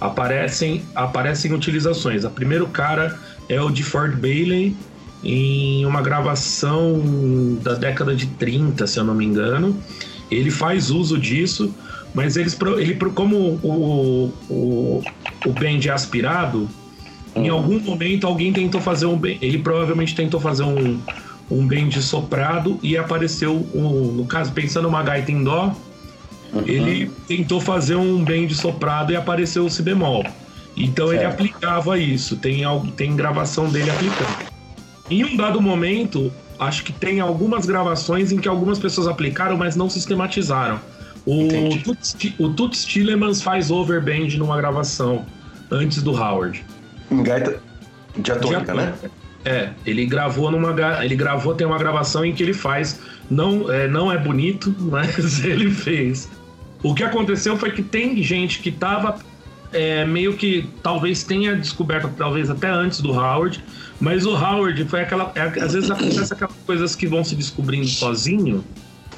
aparecem, aparecem utilizações. O primeiro cara é o de Ford Bailey, em uma gravação da década de 30, se eu não me engano. Ele faz uso disso, mas eles, ele, como o, o, o bend é aspirado, em hum. algum momento alguém tentou fazer um bend, ele provavelmente tentou fazer um, um bend soprado e apareceu, um, no caso, pensando uma gaita em dó, uhum. ele tentou fazer um bend soprado e apareceu o si bemol. Então certo. ele aplicava isso, tem, tem gravação dele aplicando. Em um dado momento, acho que tem algumas gravações em que algumas pessoas aplicaram, mas não sistematizaram. O Toots, o Tillemans faz overband numa gravação antes do Howard. Em gaita diatônica, né? É, ele gravou numa. Ele gravou, tem uma gravação em que ele faz. Não é, não é bonito, mas ele fez. O que aconteceu foi que tem gente que tava é, meio que talvez tenha descoberto, talvez até antes do Howard, mas o Howard foi aquela. É, às vezes acontece aquelas coisas que vão se descobrindo sozinho.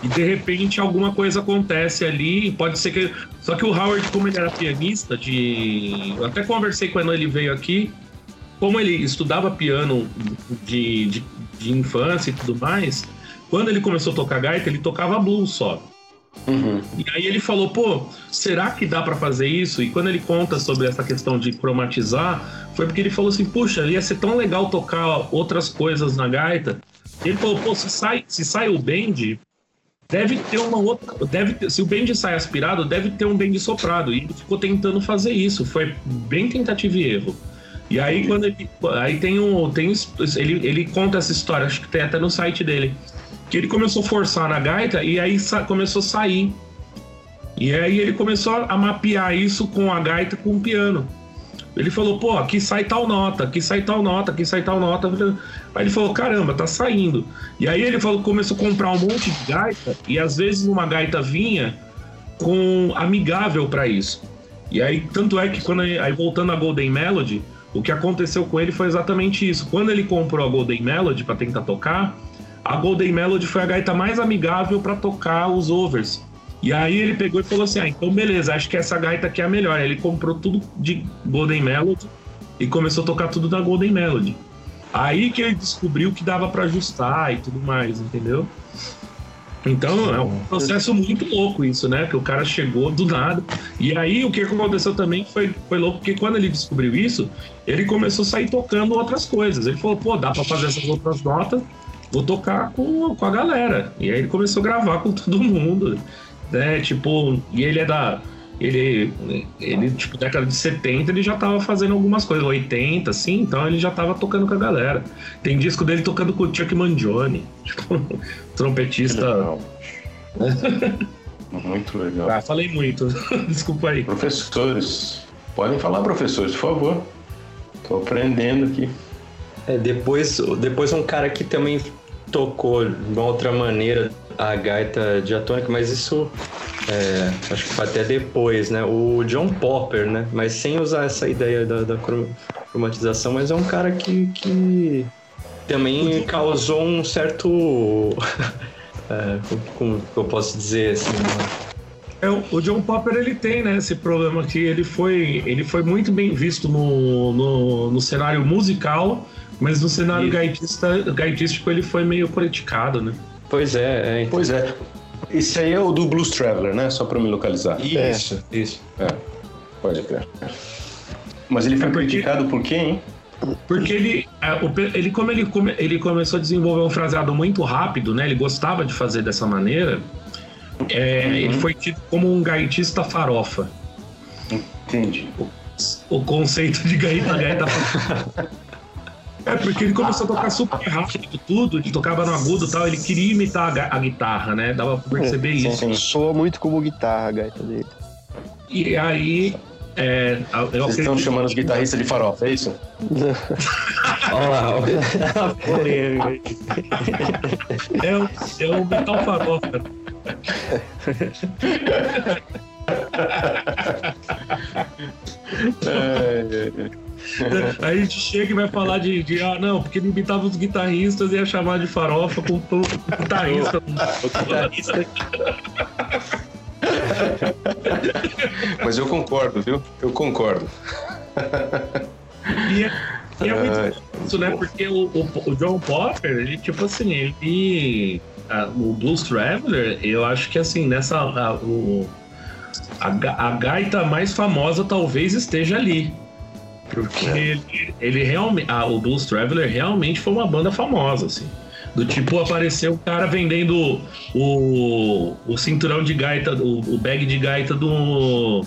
E de repente alguma coisa acontece ali, pode ser que. Só que o Howard, como ele era pianista, de. Eu até conversei quando ele veio aqui, como ele estudava piano de, de, de infância e tudo mais, quando ele começou a tocar gaita, ele tocava blues só. Uhum. E aí ele falou, pô, será que dá para fazer isso? E quando ele conta sobre essa questão de cromatizar, foi porque ele falou assim, puxa, ia ser tão legal tocar outras coisas na gaita. Ele falou, pô, se sai, se sai o bend, deve ter uma outra, deve ter, se o bend sai aspirado, deve ter um bend soprado. E ele ficou tentando fazer isso, foi bem tentativa e erro. E aí quando ele, aí tem um, tem ele, ele conta essa história, acho que tem até no site dele que ele começou a forçar na gaita e aí começou a sair. E aí ele começou a mapear isso com a gaita com o piano. Ele falou, pô, aqui sai tal nota, aqui sai tal nota, aqui sai tal nota. Aí ele falou, caramba, tá saindo. E aí ele falou, começou a comprar um monte de gaita e às vezes uma gaita vinha com amigável para isso. E aí, tanto é que quando aí voltando a Golden Melody, o que aconteceu com ele foi exatamente isso. Quando ele comprou a Golden Melody para tentar tocar, a Golden Melody foi a gaita mais amigável para tocar os overs. E aí ele pegou e falou assim: ah, então beleza, acho que essa gaita aqui é a melhor. Ele comprou tudo de Golden Melody e começou a tocar tudo da Golden Melody. Aí que ele descobriu que dava para ajustar e tudo mais, entendeu? Então é um processo muito louco isso, né? Que o cara chegou do nada. E aí o que aconteceu também foi, foi louco, porque quando ele descobriu isso, ele começou a sair tocando outras coisas. Ele falou, pô, dá pra fazer essas outras notas vou tocar com, com a galera. E aí ele começou a gravar com todo mundo, né? Tipo, e ele é da. Ele, ele, tipo, década de 70, ele já tava fazendo algumas coisas, 80, assim, então ele já tava tocando com a galera. Tem disco dele tocando com o Chuck Mangione, tipo, trompetista. muito legal. Ah, falei muito, desculpa aí. Professores, podem falar, professores, por favor. Tô aprendendo aqui. É, depois, depois um cara que também tocou de uma outra maneira a gaita diatônica, mas isso é, acho que foi até depois, né? O John Popper, né? Mas sem usar essa ideia da, da cromatização, mas é um cara que, que também causou um certo. é, como, eu posso dizer assim? Né? É, o John Popper ele tem né, esse problema que ele foi, ele foi muito bem visto no, no, no cenário musical mas no cenário gaitista, gaitístico ele foi meio criticado, né? Pois é, é Pois é. Esse aí é o do Blues Traveler, né? Só para me localizar. Isso, é. isso. É. Pode crer. Mas ele foi porque... criticado por quem, hein? Porque ele, é, ele, como ele, ele começou a desenvolver um fraseado muito rápido, né? Ele gostava de fazer dessa maneira. É, uhum. Ele foi tido como um gaitista farofa. Entendi. O, o conceito de gaita, gaita farofa. É, porque ele começou a tocar super rápido, tudo, ele tocava no agudo e tal, ele queria imitar a, a guitarra, né? Dava pra perceber é, isso. Sim. Soa muito como guitarra a gaita dele. E aí. É, eu Vocês estão chamando os guitarristas de farofa, é isso? Olha lá, é, o, é o metal farofa. é, é, é. Aí a gente chega e vai falar de, de, ah, não, porque ele imitava os guitarristas e ia chamar de farofa com o guitarrista. Mas eu concordo, viu? Eu concordo. E é, e é muito isso, né? Porque o, o, o, John Popper, ele, tipo assim, ele. A, o Blues Traveler, eu acho que assim, nessa. A, o, a, a gaita mais famosa talvez esteja ali. Porque é. ele, ele realmente. Ah, o Blues Traveler realmente foi uma banda famosa, assim. Do tipo, apareceu o cara vendendo o, o cinturão de gaita, o, o bag de gaita do.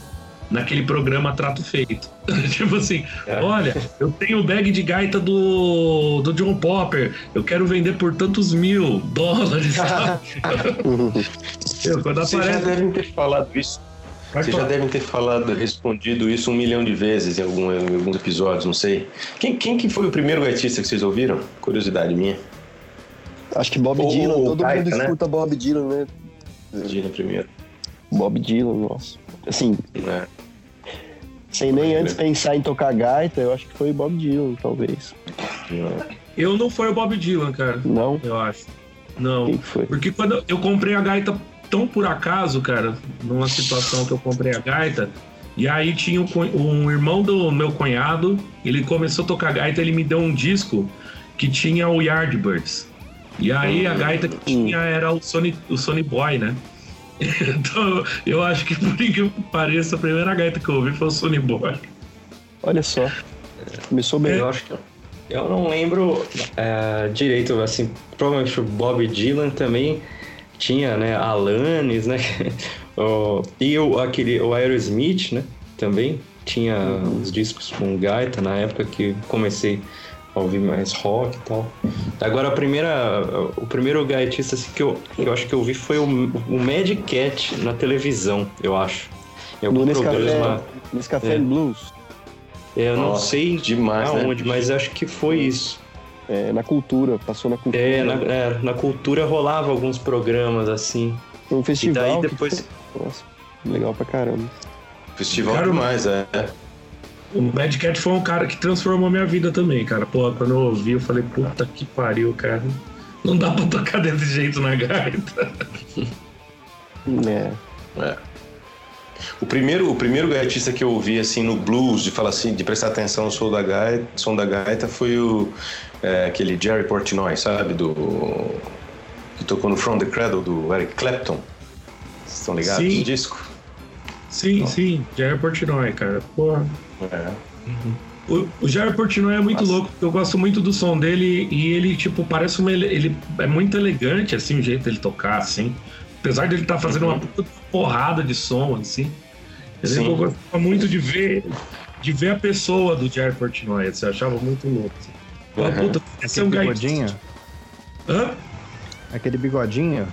naquele programa Trato Feito. tipo assim, é. olha, eu tenho o bag de gaita do, do John Popper, eu quero vender por tantos mil dólares. quando Vocês aparece... já devem ter falado isso. Vocês já devem ter falado, respondido isso um milhão de vezes em, algum, em alguns episódios, não sei. Quem, quem que foi o primeiro gaitista que vocês ouviram? Curiosidade minha. Acho que Bob Dylan, todo mundo né? escuta Bob Dylan, né? Dylan primeiro. Bob Dylan, nossa. Assim, é. sem nem antes pensar em tocar gaita, eu acho que foi Bob Dylan, talvez. Eu não foi o Bob Dylan, cara. Não? Eu acho. Não. Quem foi? Porque quando eu comprei a gaita tão por acaso, cara, numa situação que eu comprei a gaita, e aí tinha um, um irmão do meu cunhado, ele começou a tocar gaita, ele me deu um disco que tinha o Yardbirds. E aí a gaita que tinha era o Sony, o Sony Boy, né? Então eu acho que por incrível que pareça, a primeira gaita que eu ouvi foi o Sony Boy. Olha só. Começou bem. Eu acho que eu não lembro é, direito, assim, provavelmente o Bob Dylan também tinha, né, Alanis, né? o, e o, aquele, o Aerosmith, né? Também tinha uns discos com gaita na época que comecei ouvir mais rock e tal. Agora a primeira, o primeiro gaitista assim, que eu, eu acho que eu vi foi o, o Mad Cat na televisão, eu acho. Em algum no programa. Nesse Café é. Blues. É, eu não sei demais, né? aonde, né? mas acho que foi isso. É, na cultura, passou na cultura. É na, é, na cultura rolava alguns programas assim. Um festival. E daí depois. Nossa, legal pra caramba. Festival Cara, demais, é. O Mad Cat foi um cara que transformou minha vida também, cara. Pô, quando eu ouvi, eu falei, puta que pariu, cara. Não dá pra tocar desse jeito na gaita. É. é. O primeiro, o primeiro gaitista que eu ouvi assim no blues, de falar assim, de prestar atenção no som da gaita, som da gaita foi o é, aquele Jerry Portnoy, sabe, do que tocou no From the Cradle do Eric Clapton. Vocês estão ligados sim. no disco? Sim, sim, Jerry Portnoy, cara. Porra. É. Uhum. O, o Jair Portnoy é muito Nossa. louco, eu gosto muito do som dele e ele, tipo, parece uma. Ele é muito elegante, assim, o jeito dele tocar, assim. Apesar de ele estar tá fazendo uma porrada de som, assim. Eu gostava muito de ver, de ver a pessoa do Jair Portnoy, assim, eu achava muito louco. Assim. Uhum. Puta, esse é um bigodinho? Hã? Aquele bigodinho?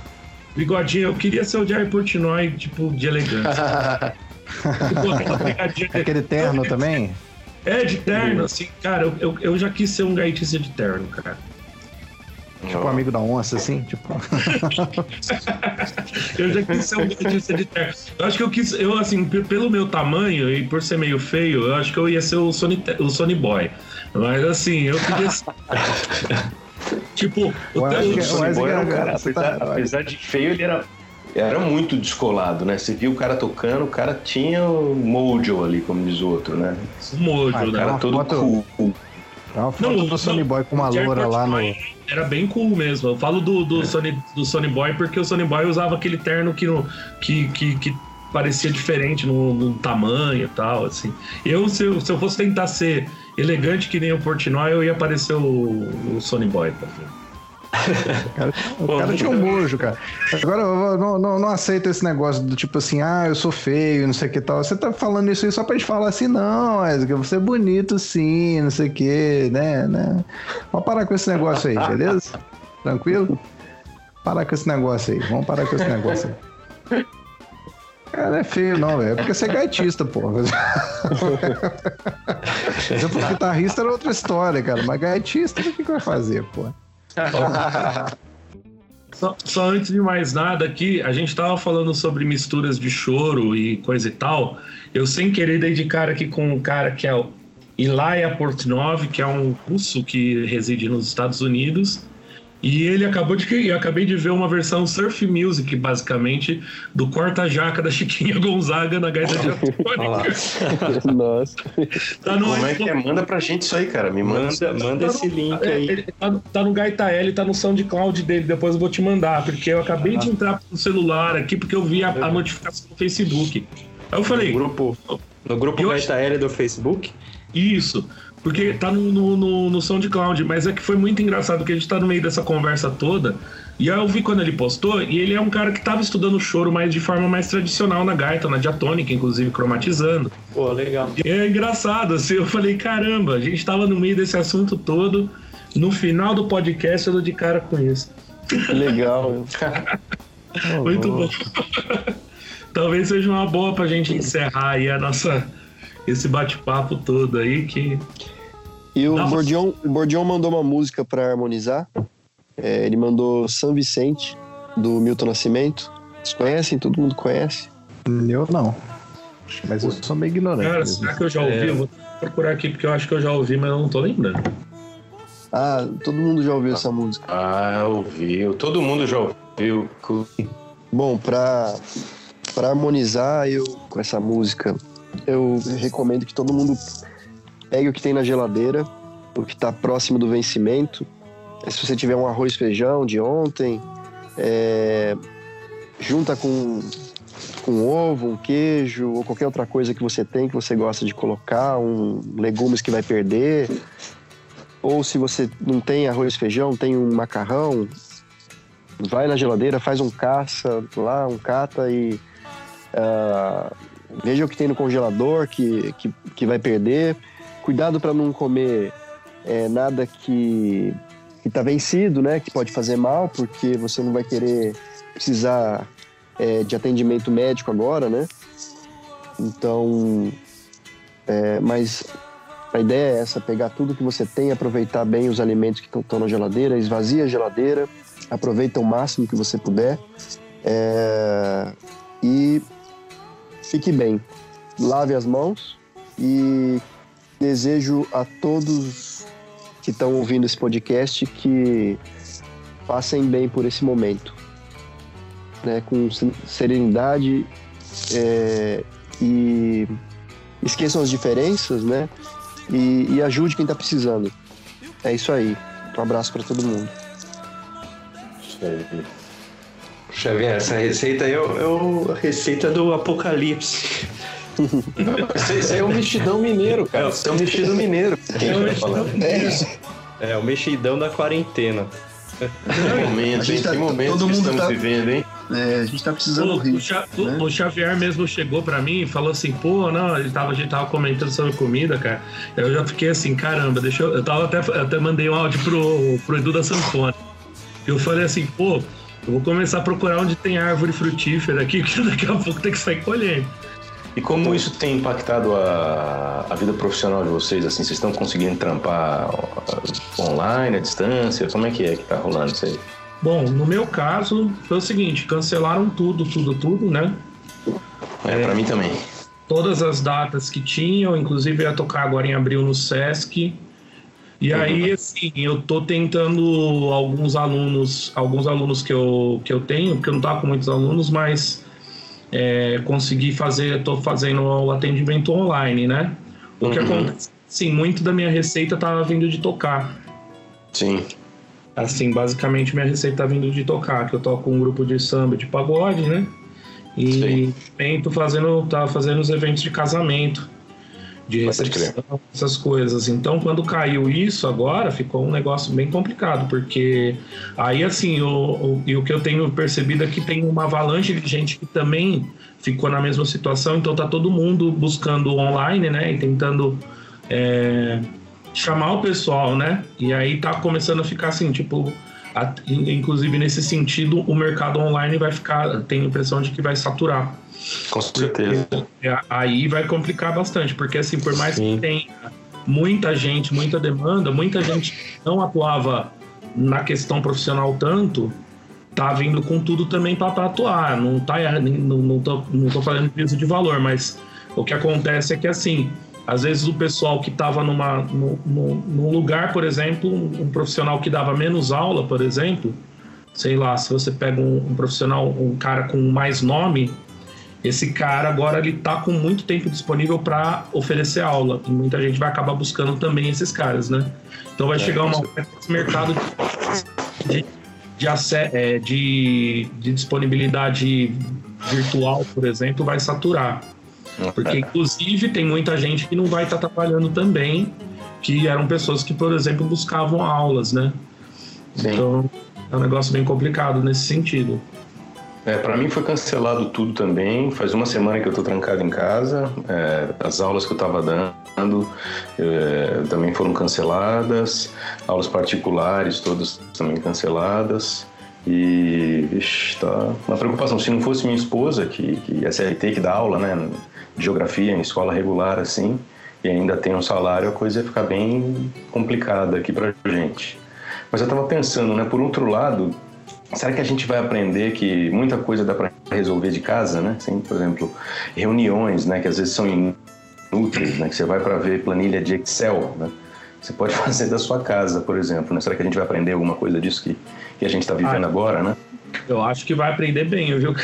Bigodinho, eu queria ser o Jair Portnoy, tipo, de elegante. Aquele terno também? É, de terno, assim, cara, eu, eu, eu já quis ser um gaitista de terno, cara. Tipo amigo da onça, assim? Tipo... eu já quis ser um gaitista de terno. Eu acho que eu quis, eu assim, pelo meu tamanho e por ser meio feio, eu acho que eu ia ser o Sony, o Sony Boy. Mas assim, eu queria. tipo, o, o, o Sony Boy era um cara, apesar, apesar de feio, ele era era muito descolado, né? Você viu o cara tocando, o cara tinha o mojo ali, como diz o outro, né? O mojo, ah, né? O cara todo foto, cool. Tem uma foto não, do Sony Boy com uma loura lá no... Era bem cool mesmo. Eu falo do, do, é. Sony, do Sony Boy porque o Sony Boy usava aquele terno que, no, que, que, que parecia diferente no, no, tamanho e tal, assim. Eu se, eu, se eu fosse tentar ser elegante que nem o Portnoy, eu ia parecer o, o Sony Boy, tá vendo? O cara tinha um mojo, cara. Agora eu não, não, não aceito esse negócio do tipo assim, ah, eu sou feio, não sei o que tal. Você tá falando isso aí só pra gente falar assim, não, Wesley, você é bonito sim, não sei o que, né, né? Vamos parar com esse negócio aí, beleza? Tranquilo? Parar com esse negócio aí, vamos parar com esse negócio aí. Cara, não é feio, não, velho. É porque você é gaitista, porra. Se eu fosse guitarrista, era outra história, cara. Mas gaitista, o que, que vai fazer, porra? Só, só, antes de mais nada aqui, a gente estava falando sobre misturas de choro e coisa e tal. Eu sem querer dei de cara aqui com um cara que é o Ilaya Portnov, que é um russo que reside nos Estados Unidos. E ele acabou de. Eu acabei de ver uma versão surf music, basicamente, do corta-jaca da Chiquinha Gonzaga na gaita diatônica. Nossa. Tá no Como é que é? Manda pra gente isso aí, cara. Me manda, manda tá esse no, link aí. É, tá, tá, no Gaita L, tá no SoundCloud dele, depois eu vou te mandar, porque eu acabei ah. de entrar no celular aqui, porque eu vi a, a notificação do Facebook. Aí eu falei. No grupo, no grupo Gaita L do Facebook? Isso. Porque tá no, no, no, no SoundCloud, mas é que foi muito engraçado que a gente tá no meio dessa conversa toda. E aí eu vi quando ele postou, e ele é um cara que tava estudando choro mais de forma mais tradicional na gaita, na diatônica, inclusive, cromatizando. Pô, legal. E é engraçado, assim, eu falei, caramba, a gente tava no meio desse assunto todo. No final do podcast eu dou de cara com isso. Legal. muito bom. Talvez seja uma boa pra gente encerrar aí a nossa esse bate-papo todo aí que e o Bordion, o Bordion mandou uma música para harmonizar. É, ele mandou São Vicente, do Milton Nascimento. Vocês conhecem? Todo mundo conhece? Eu não. Mas eu sou meio ignorante. Cara, será que eu já ouvi? É... Eu vou procurar aqui porque eu acho que eu já ouvi, mas eu não tô lembrando. Ah, todo mundo já ouviu essa música. Ah, ouviu. Todo mundo já ouviu. Bom, pra, pra harmonizar eu com essa música, eu recomendo que todo mundo pegue o que tem na geladeira, o que está próximo do vencimento. Se você tiver um arroz feijão de ontem, é, junta com, com ovo, um queijo ou qualquer outra coisa que você tem que você gosta de colocar, um legumes que vai perder. Ou se você não tem arroz feijão, tem um macarrão, vai na geladeira, faz um caça lá, um cata e uh, veja o que tem no congelador que, que, que vai perder Cuidado para não comer é, nada que está vencido, né? Que pode fazer mal, porque você não vai querer precisar é, de atendimento médico agora, né? Então, é, mas a ideia é essa: pegar tudo que você tem, aproveitar bem os alimentos que estão na geladeira, esvazia a geladeira, aproveita o máximo que você puder é, e fique bem. Lave as mãos e Desejo a todos que estão ouvindo esse podcast que passem bem por esse momento, né, com serenidade é, e esqueçam as diferenças, né, e, e ajude quem está precisando. É isso aí. Um abraço para todo mundo. Xavier, essa receita aí é, é a receita do apocalipse. Isso aí é um mexidão mineiro, cara. É, é um mexidão mineiro. É, um mexidão mineiro. é o mexidão da quarentena. Que momento, hein? Tá, que momento todo que estamos tá, vivendo, hein? É, a gente tá precisando o, rir. O, né? o, Xavier mesmo chegou pra mim e falou assim, pô, não, ele tava, a gente tava comentando sobre comida, cara. Eu já fiquei assim, caramba, deixa eu. Eu tava até, até mandei um áudio pro, pro Edu da Sanfona. Eu falei assim, pô, eu vou começar a procurar onde tem árvore frutífera aqui, que daqui a pouco tem que sair colhendo. E como isso tem impactado a, a vida profissional de vocês? Assim, vocês estão conseguindo trampar online, à distância? Como é que é que tá rolando isso aí? Bom, no meu caso, foi o seguinte, cancelaram tudo, tudo, tudo, né? É, é para mim também. Todas as datas que tinham, inclusive ia tocar agora em abril no Sesc. E uhum. aí, assim, eu tô tentando alguns alunos, alguns alunos que eu, que eu tenho, porque eu não tava com muitos alunos, mas é, conseguir fazer, estou fazendo o atendimento online, né? O que uhum. acontece, sim, muito da minha receita estava vindo de tocar. Sim. Assim, basicamente minha receita tá vindo de tocar, que eu toco um grupo de samba de pagode, né? E tento fazendo, tá fazendo os eventos de casamento de recepção, essas coisas. Então, quando caiu isso agora, ficou um negócio bem complicado, porque aí, assim, o, o, e o que eu tenho percebido é que tem uma avalanche de gente que também ficou na mesma situação, então tá todo mundo buscando online, né, e tentando é, chamar o pessoal, né, e aí tá começando a ficar assim, tipo, inclusive nesse sentido, o mercado online vai ficar, tenho a impressão de que vai saturar. Com certeza. É, aí vai complicar bastante, porque assim, por mais Sim. que tenha muita gente, muita demanda, muita gente não atuava na questão profissional tanto, tá vindo com tudo também para atuar. Não tá não, não, tô, não tô falando de de valor, mas o que acontece é que assim, às vezes o pessoal que estava numa, num, num lugar, por exemplo, um, um, profissional que dava menos aula, por exemplo, sei lá, se você pega um, um profissional, um cara com mais nome, esse cara agora ele tá com muito tempo disponível para oferecer aula e muita gente vai acabar buscando também esses caras, né? Então vai é, chegar uma esse mercado de, de, é, de, de disponibilidade virtual, por exemplo, vai saturar. Porque, inclusive, tem muita gente que não vai estar tá trabalhando também, que eram pessoas que, por exemplo, buscavam aulas, né? Sim. Então, é um negócio bem complicado nesse sentido. É, para mim foi cancelado tudo também. Faz uma semana que eu estou trancado em casa. É, as aulas que eu estava dando é, também foram canceladas. Aulas particulares todas também canceladas. E, vixe, tá uma preocupação. Se não fosse minha esposa, que, que é SRT, que dá aula, né, geografia em escola regular, assim, e ainda tem um salário, a coisa ia ficar bem complicada aqui pra gente. Mas eu estava pensando, né, por outro lado, será que a gente vai aprender que muita coisa dá para resolver de casa, né? Assim, por exemplo, reuniões, né, que às vezes são inúteis, né, que você vai para ver planilha de Excel, né? Você pode fazer da sua casa, por exemplo, né? Será que a gente vai aprender alguma coisa disso que, que a gente está vivendo ah, agora, né? Eu acho que vai aprender bem, viu,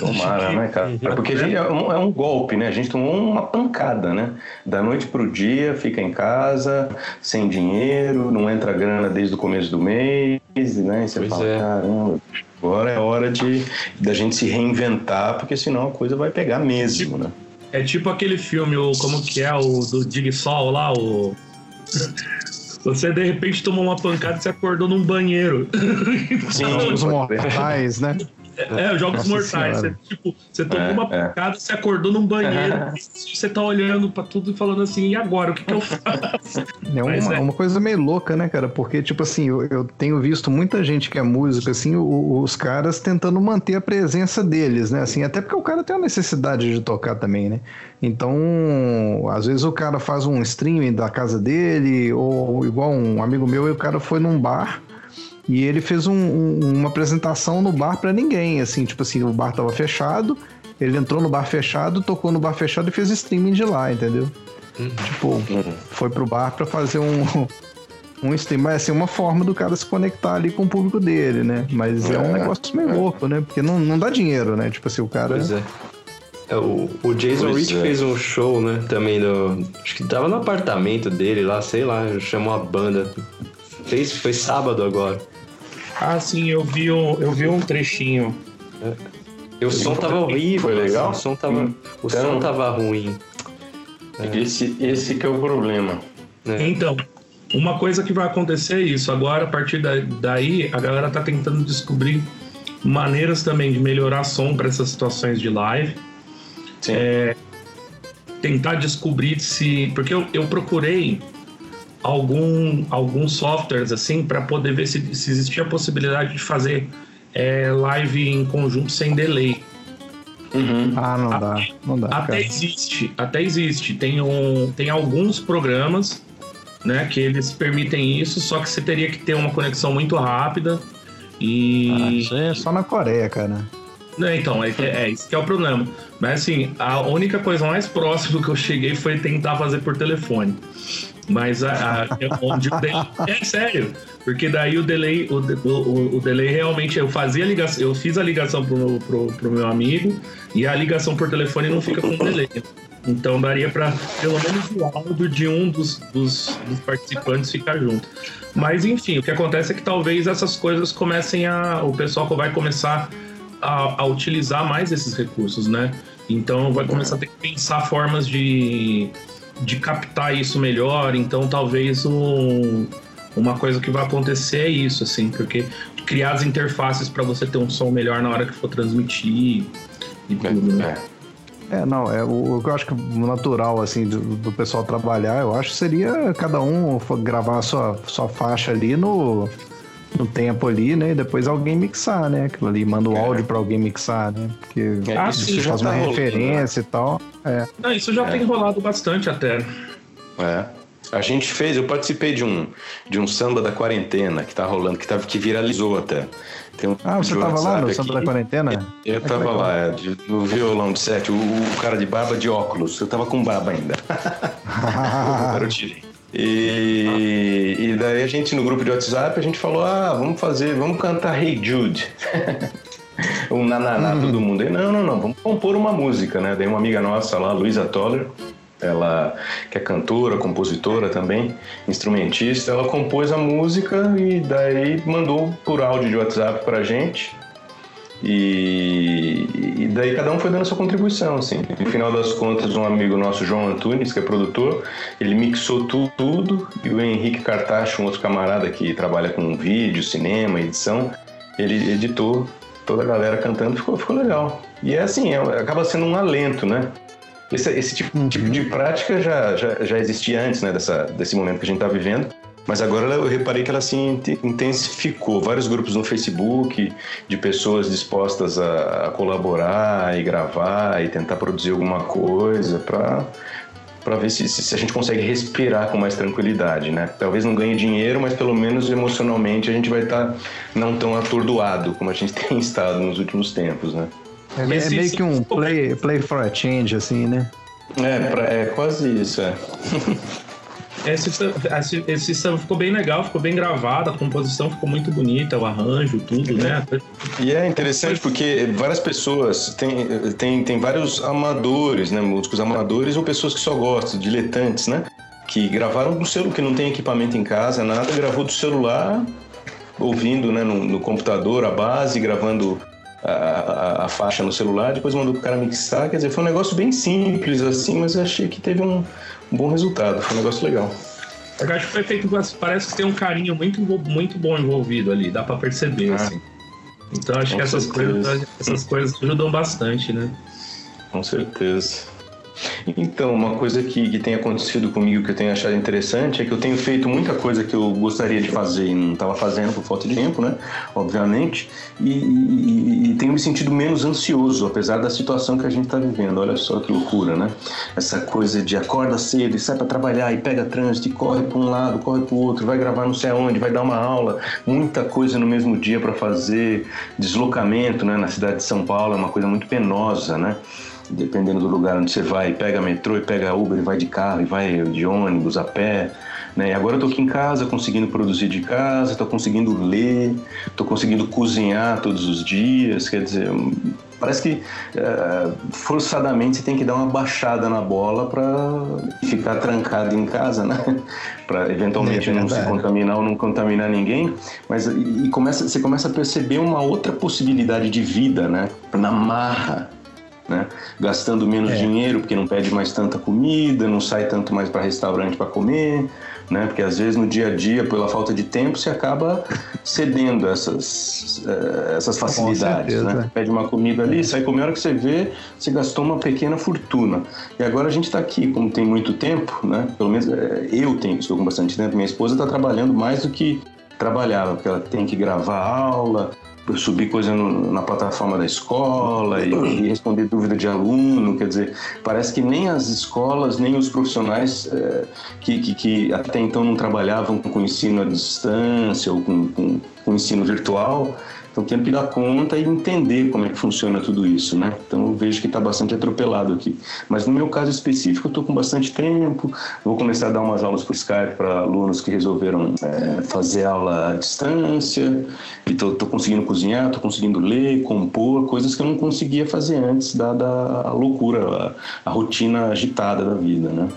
Tomara, né, cara? Porque gente, é, um, é, um, golpe, né? A gente tomou uma pancada, né? Da noite pro dia, fica em casa, sem dinheiro, não entra grana desde o começo do mês, né? E você pois fala, é. caramba, agora é hora de da gente se reinventar, porque senão a coisa vai pegar mesmo, né? É tipo aquele filme, o, como que é, o do Dig Sol lá, o... Você de repente tomou uma pancada e se acordou num banheiro. Sim, os mortais, né? É, jogos Nossa mortais. Você, tipo, você tomou é, uma é. pancada, é. você acordou num banheiro, é. você tá olhando pra tudo e falando assim, e agora? O que, que eu faço? É uma, é. uma, coisa meio louca, né, cara? Porque, tipo assim, eu, eu tenho visto muita gente que é música, assim, o, os caras tentando manter a presença deles, né? Assim, até porque o cara tem a necessidade de tocar também, né? Então, às vezes o cara faz um streaming da casa dele, ou igual um amigo meu, o cara foi num bar e ele fez um, um, uma apresentação no bar para ninguém, assim, tipo assim, o bar tava fechado, ele entrou no bar fechado, tocou no bar fechado e fez streaming de lá, entendeu? Uhum. Tipo, uhum. foi pro bar para fazer um, um stream, mas assim, uma forma do cara se conectar ali com o público dele, né? Mas é, é um negócio meio é. louco, né? Porque não, não dá dinheiro, né? Tipo assim, o cara. Pois é. é o, o Jason Rich é. fez um show, né? Também do. Acho que tava no apartamento dele lá, sei lá, chamou a banda. Fez, foi sábado agora. Ah, sim, eu vi um, eu vi um trechinho. É. O som tava horrível. Foi legal? O som tava, hum. o então, som tava ruim. É. Esse, esse que é o problema. É. Então, uma coisa que vai acontecer é isso. Agora, a partir daí, a galera tá tentando descobrir maneiras também de melhorar som para essas situações de live. Sim. É, tentar descobrir se. Porque eu, eu procurei algum, alguns softwares assim para poder ver se, se existia a possibilidade de fazer é, live em conjunto sem delay. Uhum. Ah, não dá. Não dá até cara. existe, até existe. Tem, um, tem alguns programas né, que eles permitem isso, só que você teria que ter uma conexão muito rápida. E. Ah, isso é só na Coreia, cara. É, então, é, é, é isso que é o problema. Mas assim, a única coisa mais próxima que eu cheguei foi tentar fazer por telefone. Mas a, a, onde o delay, é sério, porque daí o delay, o, o, o, delay realmente eu fazia ligação, eu fiz a ligação pro, pro, pro meu amigo e a ligação por telefone não fica com delay. Então daria para pelo menos o áudio de um dos, dos, dos, participantes ficar junto. Mas enfim, o que acontece é que talvez essas coisas comecem a. O pessoal vai começar a, a utilizar mais esses recursos, né? Então vai começar a ter que pensar formas de de captar isso melhor. Então, talvez um, uma coisa que vai acontecer é isso, assim, porque criar as interfaces para você ter um som melhor na hora que for transmitir e tudo, né? É. é não, é o, o que eu acho que natural, assim, do, do, pessoal trabalhar, eu acho seria cada um gravar a sua, sua faixa ali no, no tempo ali, né? E depois alguém mixar, né? Aquilo ali, manda o é. áudio para alguém mixar, né? Porque é, ah, isso faz uma tá referência rolando, né? e tal. É. Não, isso já é. tem rolado bastante até. É. A gente fez, eu participei de um, de um samba da quarentena que tá rolando, que, tá, que viralizou até. Um ah, você tava lá no samba da quarentena? Eu é tava lá, é, no violão de sete, o, o, cara de barba de óculos. Eu tava com barba ainda. eu tirei. E, e daí a gente no grupo de WhatsApp a gente falou: ah, vamos fazer, vamos cantar Hey Jude. um nananá uhum. todo mundo. E, não, não, não, vamos compor uma música, né? Daí uma amiga nossa lá, Luísa Toller, ela que é cantora, compositora também, instrumentista, ela compôs a música e daí mandou por áudio de WhatsApp pra gente. E, e, daí cada um foi dando sua contribuição, assim. No final das contas, um amigo nosso, João Antunes, que é produtor, ele mixou tu, tudo e o Henrique Cartacho, um outro camarada que trabalha com vídeo, cinema, edição, ele editou toda a galera cantando, ficou, ficou legal. E é assim, é, acaba sendo um alento, né? Esse, esse tipo, uhum. tipo de prática já, já, já existia antes, né, dessa, desse momento que a gente está vivendo. Mas agora eu reparei que ela se intensificou. Vários grupos no Facebook de pessoas dispostas a, a colaborar e gravar e tentar produzir alguma coisa para para ver se, se, a gente consegue respirar com mais tranquilidade, né? Talvez não ganhe dinheiro, mas pelo menos emocionalmente a gente vai estar tá não tão atordoado como a gente tem estado nos últimos tempos, né? É, é meio que um play, play for a change, assim, né? É, pra, é quase isso, é. Esse, esse, esse samba ficou bem legal, ficou bem gravado, a composição ficou muito bonita, o arranjo, tudo, né? E é interessante porque várias pessoas, tem, tem, tem vários amadores, né? Músicos amadores ou pessoas que só gostam, diletantes, né? Que gravaram do celular, que não tem equipamento em casa, nada, gravou do celular, ouvindo né, no, no computador a base, gravando a, a, a, faixa no celular, depois mandou pro cara mixar. Quer dizer, foi um negócio bem simples assim, mas achei que teve um, um bom resultado. Foi um negócio legal. Eu acho que foi feito, parece que tem um carinho muito, muito bom envolvido ali, dá para perceber, ah, assim. Então acho que essas coisas, essas coisas ajudam bastante, né? Com certeza. Então, uma coisa que, que tem acontecido comigo que eu tenho achado interessante é que eu tenho feito muita coisa que eu gostaria de fazer e não estava fazendo por falta de tempo, né? Obviamente, e, e, e, tenho me sentido menos ansioso, apesar da situação que a gente está vivendo. Olha só que loucura, né? Essa coisa de acorda cedo e sai para trabalhar e pega trânsito e corre para um lado, corre para o outro, vai gravar não sei aonde, vai dar uma aula, muita coisa no mesmo dia para fazer, deslocamento, né? Na cidade de São Paulo é uma coisa muito penosa, né? Dependendo do lugar onde você vai, pega metrô e pega Uber e vai de carro e vai de ônibus, a pé. Né? E agora eu tô aqui em casa, conseguindo produzir de casa, estou conseguindo ler, estou conseguindo cozinhar todos os dias. Quer dizer, parece que uh, forçadamente você tem que dar uma baixada na bola para ficar trancado em casa, né? para eventualmente é não se contaminar ou não contaminar ninguém. Mas e começa, você começa a perceber uma outra possibilidade de vida, né? Na marra né? Gastando menos é. dinheiro porque não pede mais tanta comida, não sai tanto mais para restaurante para comer, né? Porque às vezes no dia a dia, pela falta de tempo, você acaba cedendo essas, uh, essas facilidades, né? Pede uma comida ali, sai comer, a hora que você vê, você gastou uma pequena fortuna. E agora a gente está aqui, como tem muito tempo, né? Pelo menos uh, eu tenho, estou com bastante tempo, minha esposa está trabalhando mais do que trabalhava, porque ela tem que gravar aula, subir coisa no, na plataforma da escola e, e, responder dúvida de aluno, quer dizer, parece que nem as escolas, nem os profissionais é, que, que, que, até então não trabalhavam com ensino à distância ou com, com, com ensino virtual, então tem que dar conta e entender como é que funciona tudo isso, né? Então eu vejo que está bastante atropelado aqui. Mas no meu caso específico, eu estou com bastante tempo. Vou começar a dar umas aulas por Skype para alunos que resolveram é, fazer aula à distância. E estou conseguindo cozinhar, estou conseguindo ler, compor, coisas que eu não conseguia fazer antes, dada a loucura, a, a rotina agitada da vida, né?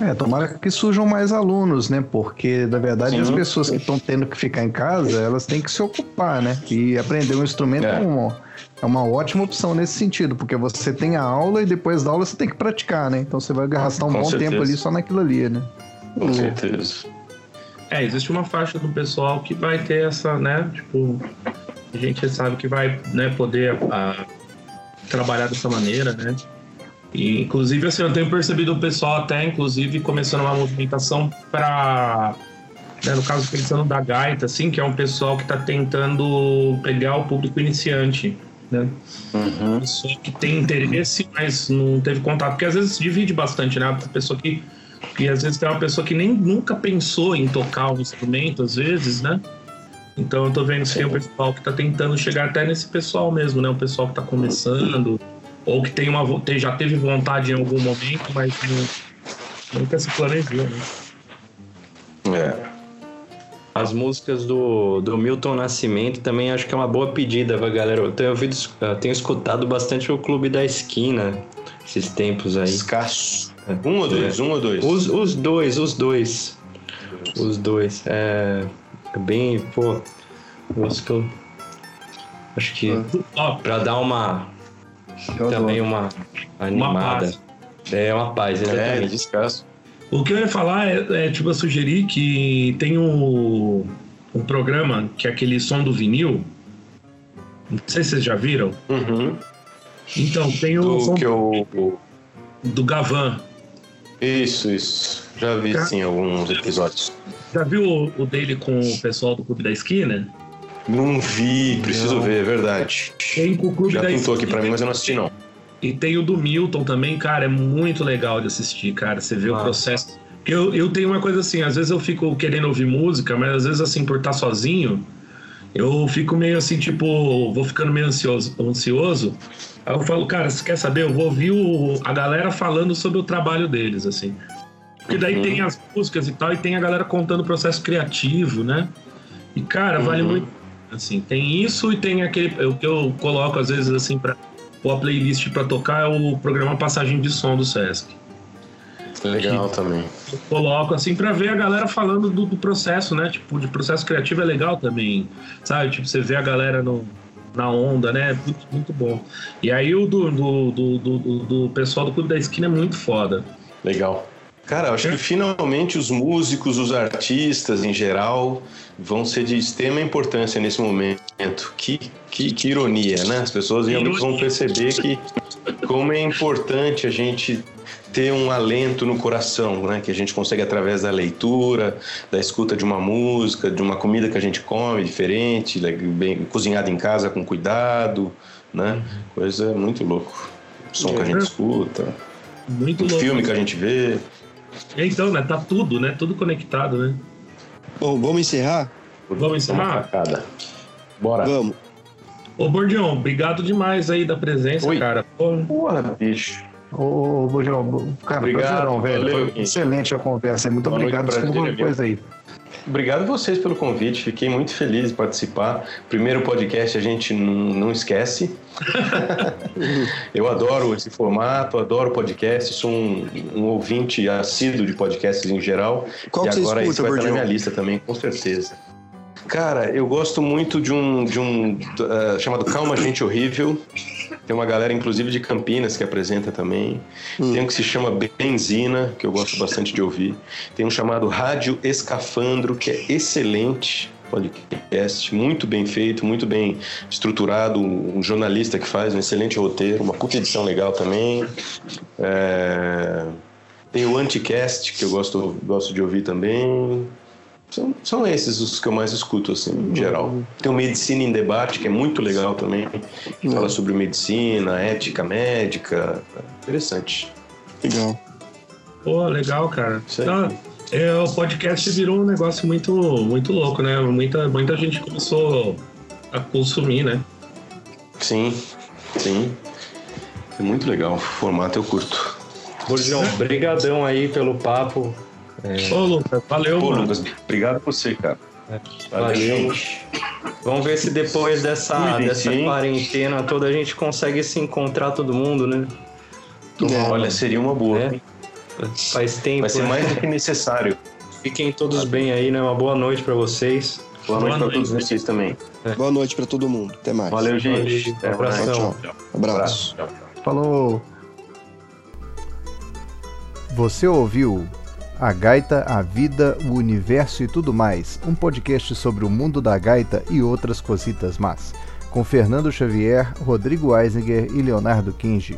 É, tomara que surjam mais alunos, né? Porque, na verdade, Sim. as pessoas que estão tendo que ficar em casa, elas têm que se ocupar, né? E aprender um instrumento é. é, uma, é uma ótima opção nesse sentido, porque você tem a aula e depois da aula você tem que praticar, né? Então você vai gastar um Com bom certeza. tempo ali só naquilo ali, né? Com certeza. É, existe uma faixa do pessoal que vai ter essa, né? Tipo, a gente sabe que vai né, poder a, trabalhar dessa maneira, né? E, inclusive, assim, eu tenho percebido o pessoal até, inclusive, começando uma movimentação para né, no caso pensando da gaita, assim, que é um pessoal que está tentando pegar o público iniciante, né? Uhum. Pessoa que tem interesse, mas não teve contato, porque às vezes divide bastante, né? A pessoa que E às vezes tem uma pessoa que nem nunca pensou em tocar um instrumento, às vezes, né? Então eu tô vendo que tem um pessoal que tá tentando chegar até nesse pessoal mesmo, né? O pessoal que tá começando, ou que tem uma, tem, já teve vontade em algum momento, mas não, nunca se planejou, né? É. As músicas do, do Milton Nascimento também acho que é uma boa pedida pra galera. Eu tenho, ouvido, eu tenho escutado bastante o Clube da Esquina esses tempos aí. Escasso. Um ou dois? É. Um ou dois? Os, os dois, os dois. Os dois. É. Bem, pô. Música. Acho que. Ó, Pra dar uma. Eu também adoro. uma animada. paz. É uma paz, É, exatamente. descasso. O que eu ia falar é, é, tipo, eu sugeri que tem um, um programa que é aquele som do vinil. Não sei se vocês já viram. Uhum. Então, tem o Do som que eu. do Gavan. Isso, isso. Já vi sim alguns episódios. Já viu o, o dele com o pessoal do Clube da Esquina? Não vi, preciso ver, é verdade. Tem com o Clube Já da pintou aqui pra mim, mas eu não assisti não. E tem o do Milton também, cara, é muito legal de assistir, cara. Você vê o Ah. processo. Porque Eu, eu tenho uma coisa assim, às vezes eu fico querendo ouvir música, mas às vezes assim, por estar sozinho, eu fico meio assim, tipo, vou ficando meio ansioso. ansioso. Aí eu falo, cara, você quer saber? Eu vou ouvir o- a galera falando sobre o trabalho deles, assim. Porque daí Uhum. tem as músicas e tal, e tem a galera contando o processo criativo, né? E, cara, vale Uhum. muito. Assim, tem isso e tem aquele. O que eu coloco, às vezes, assim, pôr a playlist pra tocar é o programa Passagem de Som do Sesc. Legal também. Coloco, assim, pra ver a galera falando do, do processo, né? Tipo, de processo criativo é legal também, sabe? Tipo, você vê a galera no, na onda, né? Muito, muito bom. E aí o do, do, do, do- do pessoal do Clube da Esquina é muito foda. Legal. Cara, acho que finalmente os músicos, os artistas em geral, vão ser de extrema importância nesse momento. Que, que, que ironia, né? As pessoas realmente vão perceber que como é importante a gente ter um alento no coração, né? Que a gente consegue através da leitura, da escuta de uma música, de uma comida que a gente come diferente, bem cozinhada em casa com cuidado, né? Coisa muito louco. O som que a gente escuta, Muito o louco. filme que a gente vê. Então, né? Tá tudo, né? Tudo conectado, né? Bom, vamos encerrar? Vamos encerrar? Bora. Vamos. Ô, Bordião, obrigado demais aí da presença, Oi. cara. Porra, bicho. Ô, Bujão, cara, Obrigado, prazerão, velho. valeu. Foi excelente a conversa. Muito Boa obrigado. Desculpa viu? uma coisa aí. Obrigado a vocês pelo convite, fiquei muito feliz de participar. Primeiro podcast a gente não, não esquece. Eu adoro esse formato, adoro podcast, sou um, um ouvinte assíduo de podcasts em geral. Qual e que você agora escuta, esse vai estar na Bordião? minha lista também, com certeza. Cara, eu gosto muito de um, de um eh, chamado Calma Gente Horrível. Tem uma galera, inclusive, de Campinas que apresenta também. Hum. Tem um que se chama Benzina, que eu gosto bastante de ouvir. Tem um chamado Rádio Escafandro, que é excelente podcast, muito bem feito, muito bem estruturado. Um jornalista que faz um excelente roteiro, uma puta edição legal também. É, Tem o Anticast, que eu gosto, gosto de ouvir também. São, são esses os que eu mais escuto, assim, em geral. Tem o Medicina em Debate, que é muito legal também. Que fala sobre medicina, ética médica. Interessante. Legal. pô, legal, cara. Isso aí. Tá, é, o podcast virou um negócio muito, muito louco, né? Muita, muita gente começou a consumir, né? Sim, sim. É muito legal. O formato eu curto. Borjão, brigadão aí pelo papo. Ô, Lucas, valeu, Pô, mano. Lucas, obrigado a você, cara. Valeu. Vamos ver se depois dessa, dessa quarentena toda a gente consegue se encontrar todo mundo, né? É. Olha, seria uma boa. É. Faz tempo. Vai ser né? mais do que necessário. Fiquem todos bem aí, né? Uma boa noite pra vocês. Boa noite Boa para todos noite. vocês também. Boa noite pra todo mundo. Até mais. Valeu, gente. Até abração. Tchau, Abraço. Falou. Você ouviu A Gaita, a Vida, o Universo e tudo mais, um podcast sobre o mundo da gaita e outras cositas más, com Fernando Xavier, Rodrigo Eisinger e Leonardo Kingi.